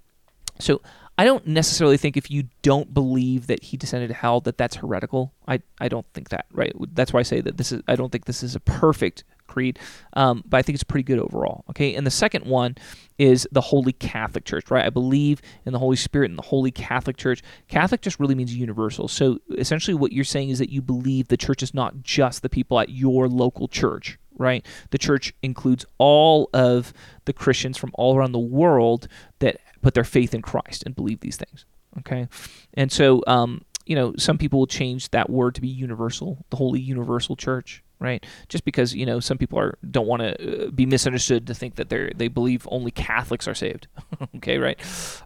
so I don't necessarily think if you don't believe that he descended to hell that that's heretical. I, I don't think that right. That's why I say that this is. I don't think this is a perfect creed, um, but I think it's pretty good overall. Okay, and the second one is the Holy Catholic Church. Right, I believe in the Holy Spirit and the Holy Catholic Church. Catholic just really means universal. So essentially, what you're saying is that you believe the church is not just the people at your local church right? The church includes all of the Christians from all around the world that put their faith in Christ and believe these things. Okay, and so um, you know some people will change that word to be universal, the holy universal church, right? Just because you know some people are don't want to uh, be misunderstood to think that they they believe only Catholics are saved. (laughs) okay, right?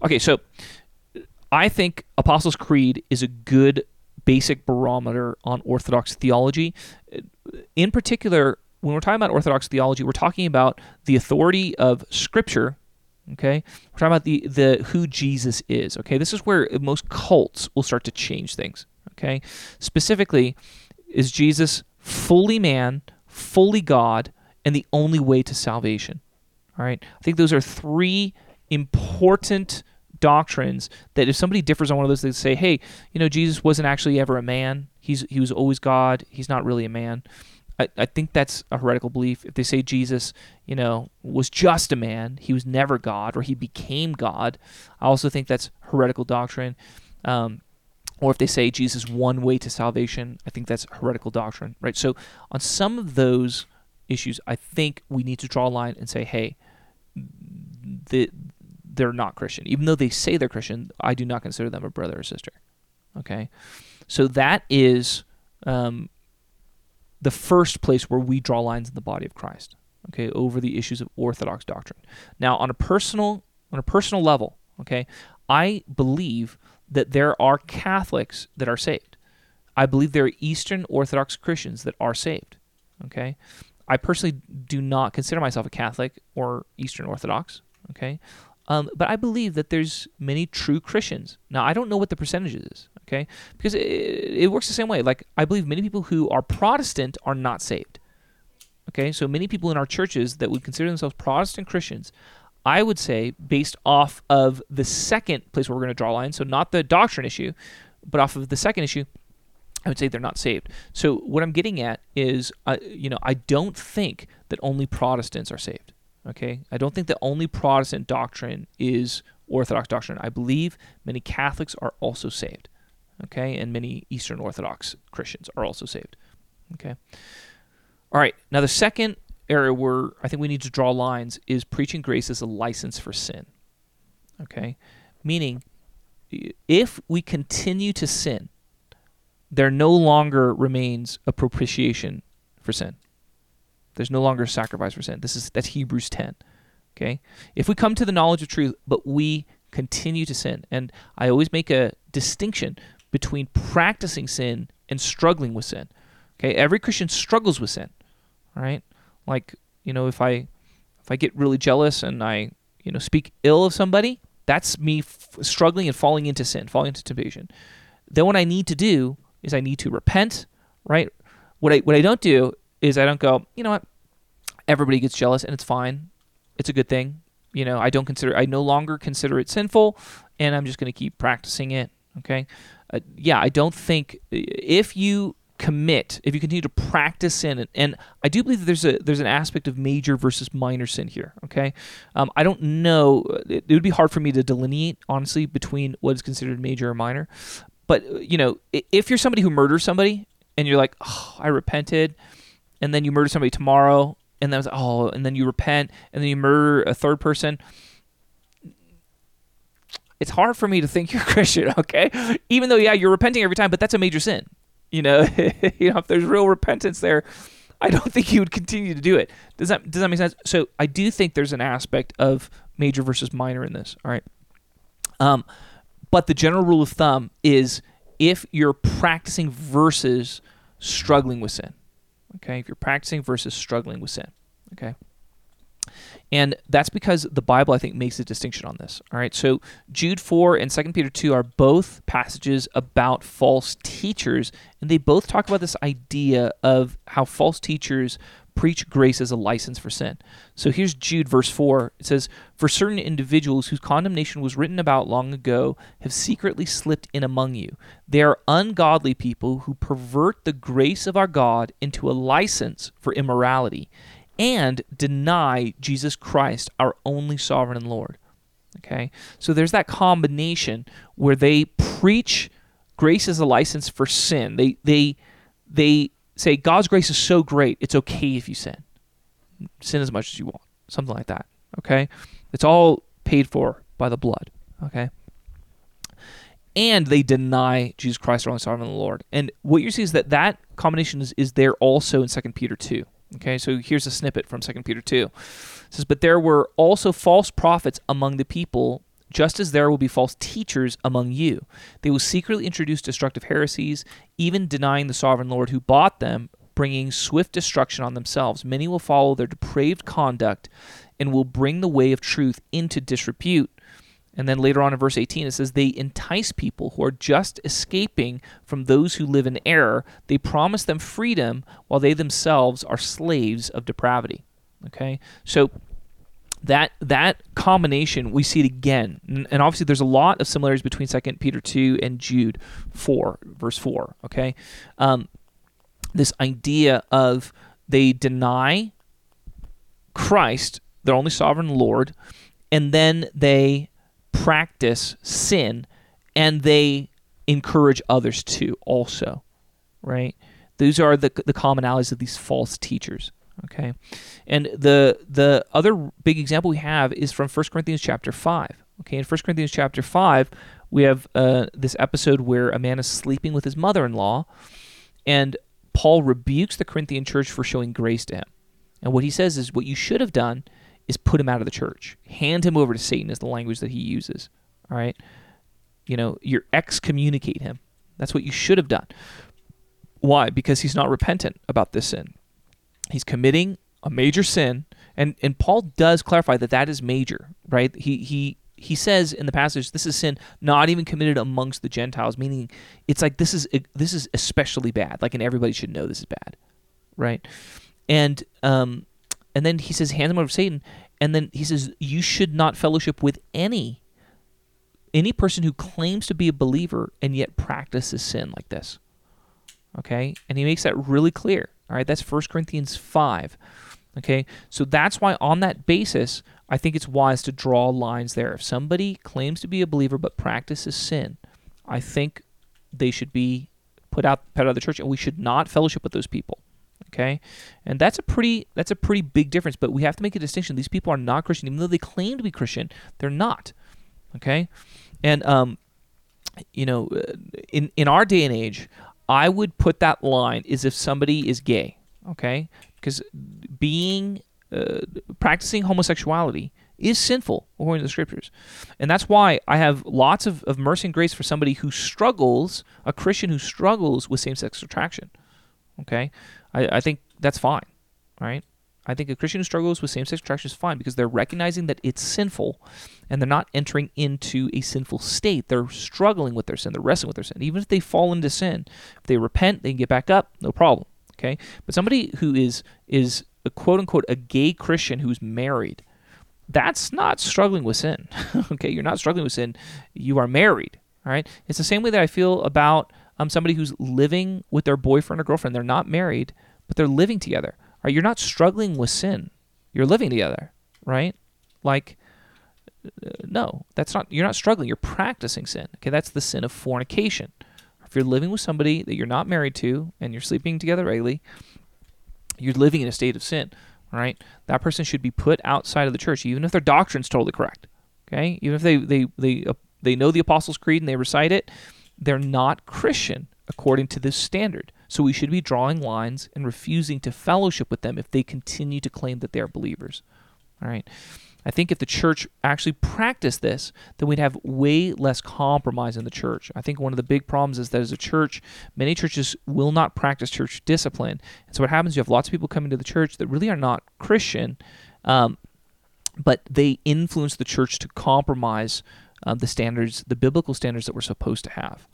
Okay, so I think Apostles' Creed is a good basic barometer on Orthodox theology. In particular, when we're talking about Orthodox theology, we're talking about the authority of Scripture Okay, we're talking about the the who Jesus is. Okay, this is where most cults will start to change things. Okay, specifically, is Jesus fully man, fully God, and the only way to salvation? All right, I think those are three important doctrines that if somebody differs on one of those, they say, hey, you know, Jesus wasn't actually ever a man. He's he was always God. He's not really a man. I, I think that's a heretical belief. If they say Jesus, you know, was just a man, he was never God, or he became God, I also think that's heretical doctrine. Um, or if they say Jesus one way to salvation, I think that's heretical doctrine, right? So on some of those issues, I think we need to draw a line and say, hey, the, they're not Christian. Even though they say they're Christian, I do not consider them a brother or sister. Okay, so that is um, the first place where we draw lines in the body of Christ, okay, over the issues of orthodox doctrine. Now, on a personal on a personal level, okay, I believe that there are Catholics that are saved. I believe there are Eastern Orthodox Christians that are saved. Okay, I personally do not consider myself a Catholic or Eastern Orthodox. Okay, Um, but I believe that there's many true Christians. Now, I don't know what the percentage is, okay? Because it, it works the same way. Like, I believe many people who are Protestant are not saved. Okay, so many people in our churches that would consider themselves Protestant Christians, I would say, based off of the second place where we're going to draw a line, so not the doctrine issue, but off of the second issue, I would say they're not saved. So what I'm getting at is, uh, you know, I don't think that only Protestants are saved. Okay, I don't think that only Protestant doctrine is Orthodox doctrine. I believe many Catholics are also saved. Okay, and many Eastern Orthodox Christians are also saved. Okay. All right. Now the second area where I think we need to draw lines is preaching grace as a license for sin. Okay, meaning if we continue to sin there no longer remains a propitiation for sin. There's no longer a sacrifice for sin. This is that's Hebrews 10. Okay? If we come to the knowledge of truth, but we continue to sin, and I always make a distinction between practicing sin and struggling with sin. Okay? Every Christian struggles with sin. Right? Like, you know, if I if I get really jealous and I, you know, speak ill of somebody, that's me f- struggling and falling into sin, falling into temptation. Then what I need to do is I need to repent, right? What I what I don't do is I don't go, you know what? Everybody gets jealous and it's fine. It's a good thing. You know, I don't consider I no longer consider it sinful and I'm just going to keep practicing it, okay? Uh, yeah, I don't think if you commit, if you continue to practice sin, and, and, I do believe that there's a there's an aspect of major versus minor sin here. Okay, um, I don't know. It, it, would be hard for me to delineate honestly between what is considered major or minor, but you know, if you're somebody who murders somebody and you're like, oh, I repented, and then you murder somebody tomorrow, and then oh, and then you repent, and then you murder a third person. It's hard for me to think (laughs) you're a Christian, okay? Even though, yeah, you're repenting every time, but that's a major sin. You know, (laughs) you know, if there's real repentance there, I don't (laughs) think you would continue to do it. Does that does that make sense? So I do think there's an aspect of major versus minor in this. All right. Um, but the general rule of thumb is if you're practicing versus struggling with sin. Okay, if you're practicing versus struggling with sin. Okay. And that's because the Bible, I think, makes a distinction on this. All right. So Jude 4 and 2 Peter 2 are both passages about false teachers, and they both talk about this idea of how false teachers preach grace as a license for sin. So here's Jude, verse 4. It says, For certain individuals whose condemnation was written about long ago have secretly slipped in among you. They are ungodly people who pervert the grace of our God into a license for immorality and deny Jesus Christ, our only sovereign and Lord. Okay? So there's that combination where they preach grace as a license for sin. They they they say God's grace is so great, it's okay if you sin. Sin as much as you want. Something like that. Okay? It's all paid for by the blood. Okay? And they deny Jesus Christ, our only sovereign Lord. And what you see is that that combination is, is there also in 2 Peter 2. Okay, so here's a snippet from 2 Peter 2. It says, But there were also false prophets among the people just as there will be false teachers among you. They will secretly introduce destructive heresies, even denying the sovereign Lord who bought them, bringing swift destruction on themselves. Many will follow their depraved conduct and will bring the way of truth into disrepute. And then later on in verse 18, it says, They entice people who are just escaping from those who live in error. They promise them freedom while they themselves are slaves of depravity. Okay? So that that combination we see it again and obviously there's a lot of similarities between second peter 2 and jude 4 verse 4 okay um, this idea of they deny christ their only sovereign lord and then they practice sin and they encourage others to also right these are the, the commonalities of these false teachers Okay, and the the other big example we have is from 1 Corinthians chapter five. Okay, in 1 Corinthians chapter five, we have uh, this episode where a man is sleeping with his mother-in-law, and Paul rebukes the Corinthian church for showing grace to him. And what he says is, what you should have done is put him out of the church, hand him over to Satan, is the language that he uses. All right, you know, you excommunicate him. That's what you should have done. Why? Because he's not repentant about this sin he's committing a major sin And and Paul does clarify that that is major, right? He he he says in the passage this is sin not even committed amongst the Gentiles, meaning it's like this is this is especially bad. Like and everybody should know this is bad, right? And um and then he says hand them over to Satan, and then he says you should not fellowship with any any person who claims to be a believer and yet practices sin like this. Okay? And he makes that really clear. All right? That's 1 Corinthians 5. Okay? So that's why on that basis, I think it's wise to draw lines there. If somebody claims to be a believer but practices sin, I think they should be put out put out of the church and we should not fellowship with those people. Okay? And that's a pretty that's a pretty big difference, but we have to make a distinction. These people are not Christian even though they claim to be Christian. They're not. Okay? And um you know, uh, in in our day and age, I would put that line is if somebody is gay, okay? Because being uh, practicing homosexuality is sinful according to the scriptures. And that's why I have lots of, of mercy and grace for somebody who struggles, a Christian who struggles with same sex attraction. Okay? I, I think that's fine, right? I think a Christian who struggles with same sex attraction is fine because they're recognizing that it's sinful and they're not entering into a sinful state. They're struggling with their sin, they're wrestling with their sin. Even if they fall into sin, if they repent, they can get back up, no problem. Okay? But somebody who is is a quote unquote a gay Christian who's married, that's not struggling with sin. (laughs) okay, you're not struggling with sin. You are married. All right. It's the same way that I feel about um, somebody who's living with their boyfriend or girlfriend. They're not married, but they're living together. Right? You're not struggling with sin. You're living together, right? Like, uh, no, that's not. You're not struggling. You're practicing sin. Okay, that's the sin of fornication. If you're living with somebody that you're not married to and you're sleeping together regularly, you're living in a state of sin. Right? That person should be put outside of the church, even if their doctrine's totally correct. Okay, even if they they they uh, they know the Apostles' Creed and they recite it, they're not Christian according to this standard. So we should be drawing lines and refusing to fellowship with them if they continue to claim that they are believers. All right. I think if the church actually practiced this, then we'd have way less compromise in the church. I think one of the big problems is that as a church, many churches will not practice church discipline. And so what happens, you have lots of people coming to the church that really are not Christian, um, but they influence the church to compromise uh, the standards, the biblical standards that we're supposed to have.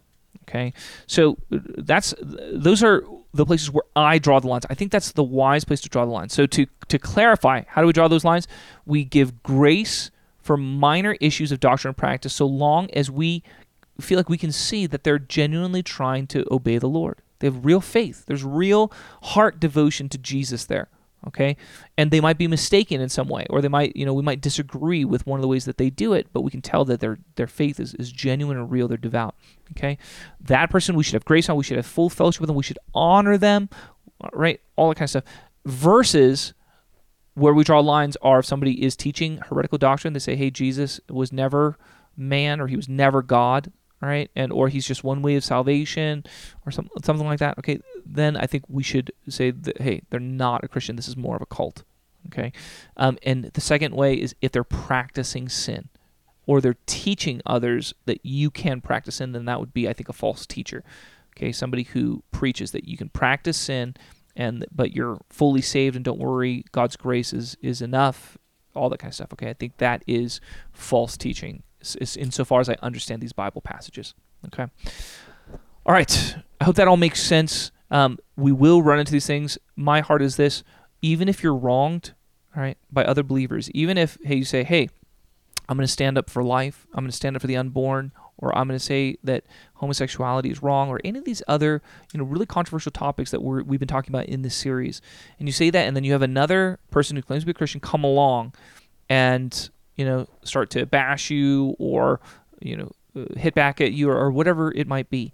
Okay, so that's those are the places where I draw the lines. I think that's the wise place to draw the line. So to to clarify, how do we draw those lines? We give grace for minor issues of doctrine and practice, so long as we feel like we can see that they're genuinely trying to obey the Lord. They have real faith. There's real heart devotion to Jesus there okay and they might be mistaken in some way or they might you know we might disagree with one of the ways that they do it but we can tell that their their faith is, is genuine and real they're devout okay that person we should have grace on we should have full fellowship with them we should honor them right all that kind of stuff versus where we draw lines are if somebody is teaching heretical doctrine they say hey jesus was never man or he was never god right? And or he's just one way of salvation, or some, something like that. Okay, then I think we should say that hey, they're not a Christian. This is more of a cult. Okay, um, and the second way is if they're practicing sin, or they're teaching others that you can practice sin, then that would be I think a false teacher. Okay, somebody who preaches that you can practice sin, and but you're fully saved and don't worry, God's grace is is enough. All that kind of stuff. Okay, I think that is false teaching insofar as I understand these Bible passages. Okay. All right. I hope that all makes sense. Um, we will run into these things. My heart is this: even if you're wronged, all right, by other believers, even if hey, you say, hey, I'm going to stand up for life, I'm going to stand up for the unborn, or I'm going to say that homosexuality is wrong, or any of these other, you know, really controversial topics that we're, we've been talking about in this series, and you say that, and then you have another person who claims to be a Christian come along, and you know, start to bash you or, you know, uh, hit back at you or, or whatever it might be.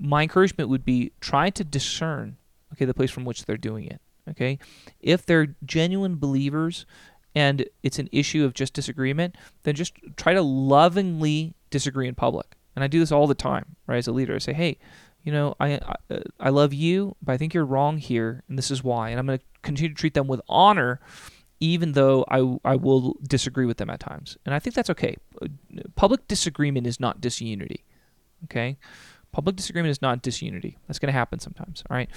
My encouragement would be try to discern, okay, the place from which they're doing it. Okay, if they're genuine believers and it's an issue of just disagreement, then just try to lovingly disagree in public. And I do this all the time, right? As a leader, I say, hey, you know, I, I, uh, I love you, but I think you're wrong here, and this is why. And I'm going to continue to treat them with honor even though I, I will disagree with them at times. And I think that's okay. Public disagreement is not disunity. Okay? Public disagreement is not disunity. That's going to happen sometimes. All right?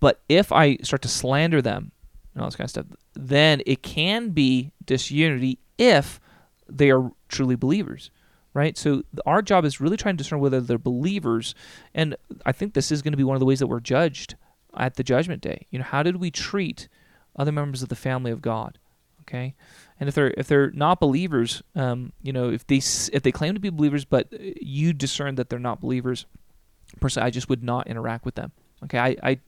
But if I start to slander them, and all this kind of stuff, then it can be disunity if they are truly believers, right? So our job is really trying to discern whether they're believers, and I think this is going to be one of the ways that we're judged at the judgment day. You know, how did we treat other members of the family of God? Okay, and if they're if they're not believers, um, you know, if they if they claim to be believers, but you discern that they're not believers, personally, I just would not interact with them. Okay, I, I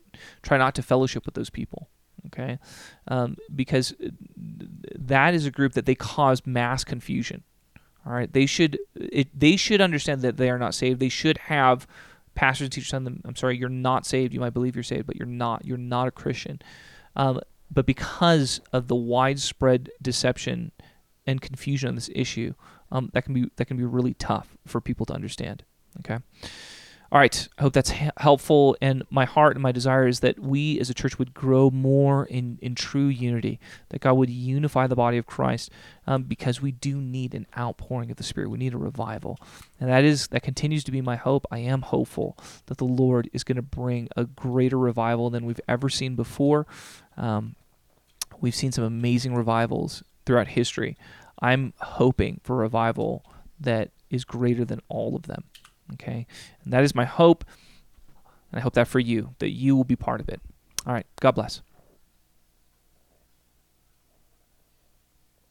try not to fellowship with those people. Okay, um, because that is a group that they cause mass confusion. All right, they should it, they should understand that they are not saved. They should have pastors and teachers tell them, "I'm sorry, you're not saved. You might believe you're saved, but you're not. You're not a Christian." Um, but because of the widespread deception and confusion on this issue, um, that can be that can be really tough for people to understand. Okay. All right, I hope that's helpful. And my heart and my desire is that we as a church would grow more in, in true unity, that God would unify the body of Christ um, because we do need an outpouring of the Spirit. We need a revival. And that is that continues to be my hope. I am hopeful that the Lord is going to bring a greater revival than we've ever seen before. Um, we've seen some amazing revivals throughout history. I'm hoping for a revival that is greater than all of them. Okay? And that is my hope. And I hope that for you, that you will be part of it. All right. God bless.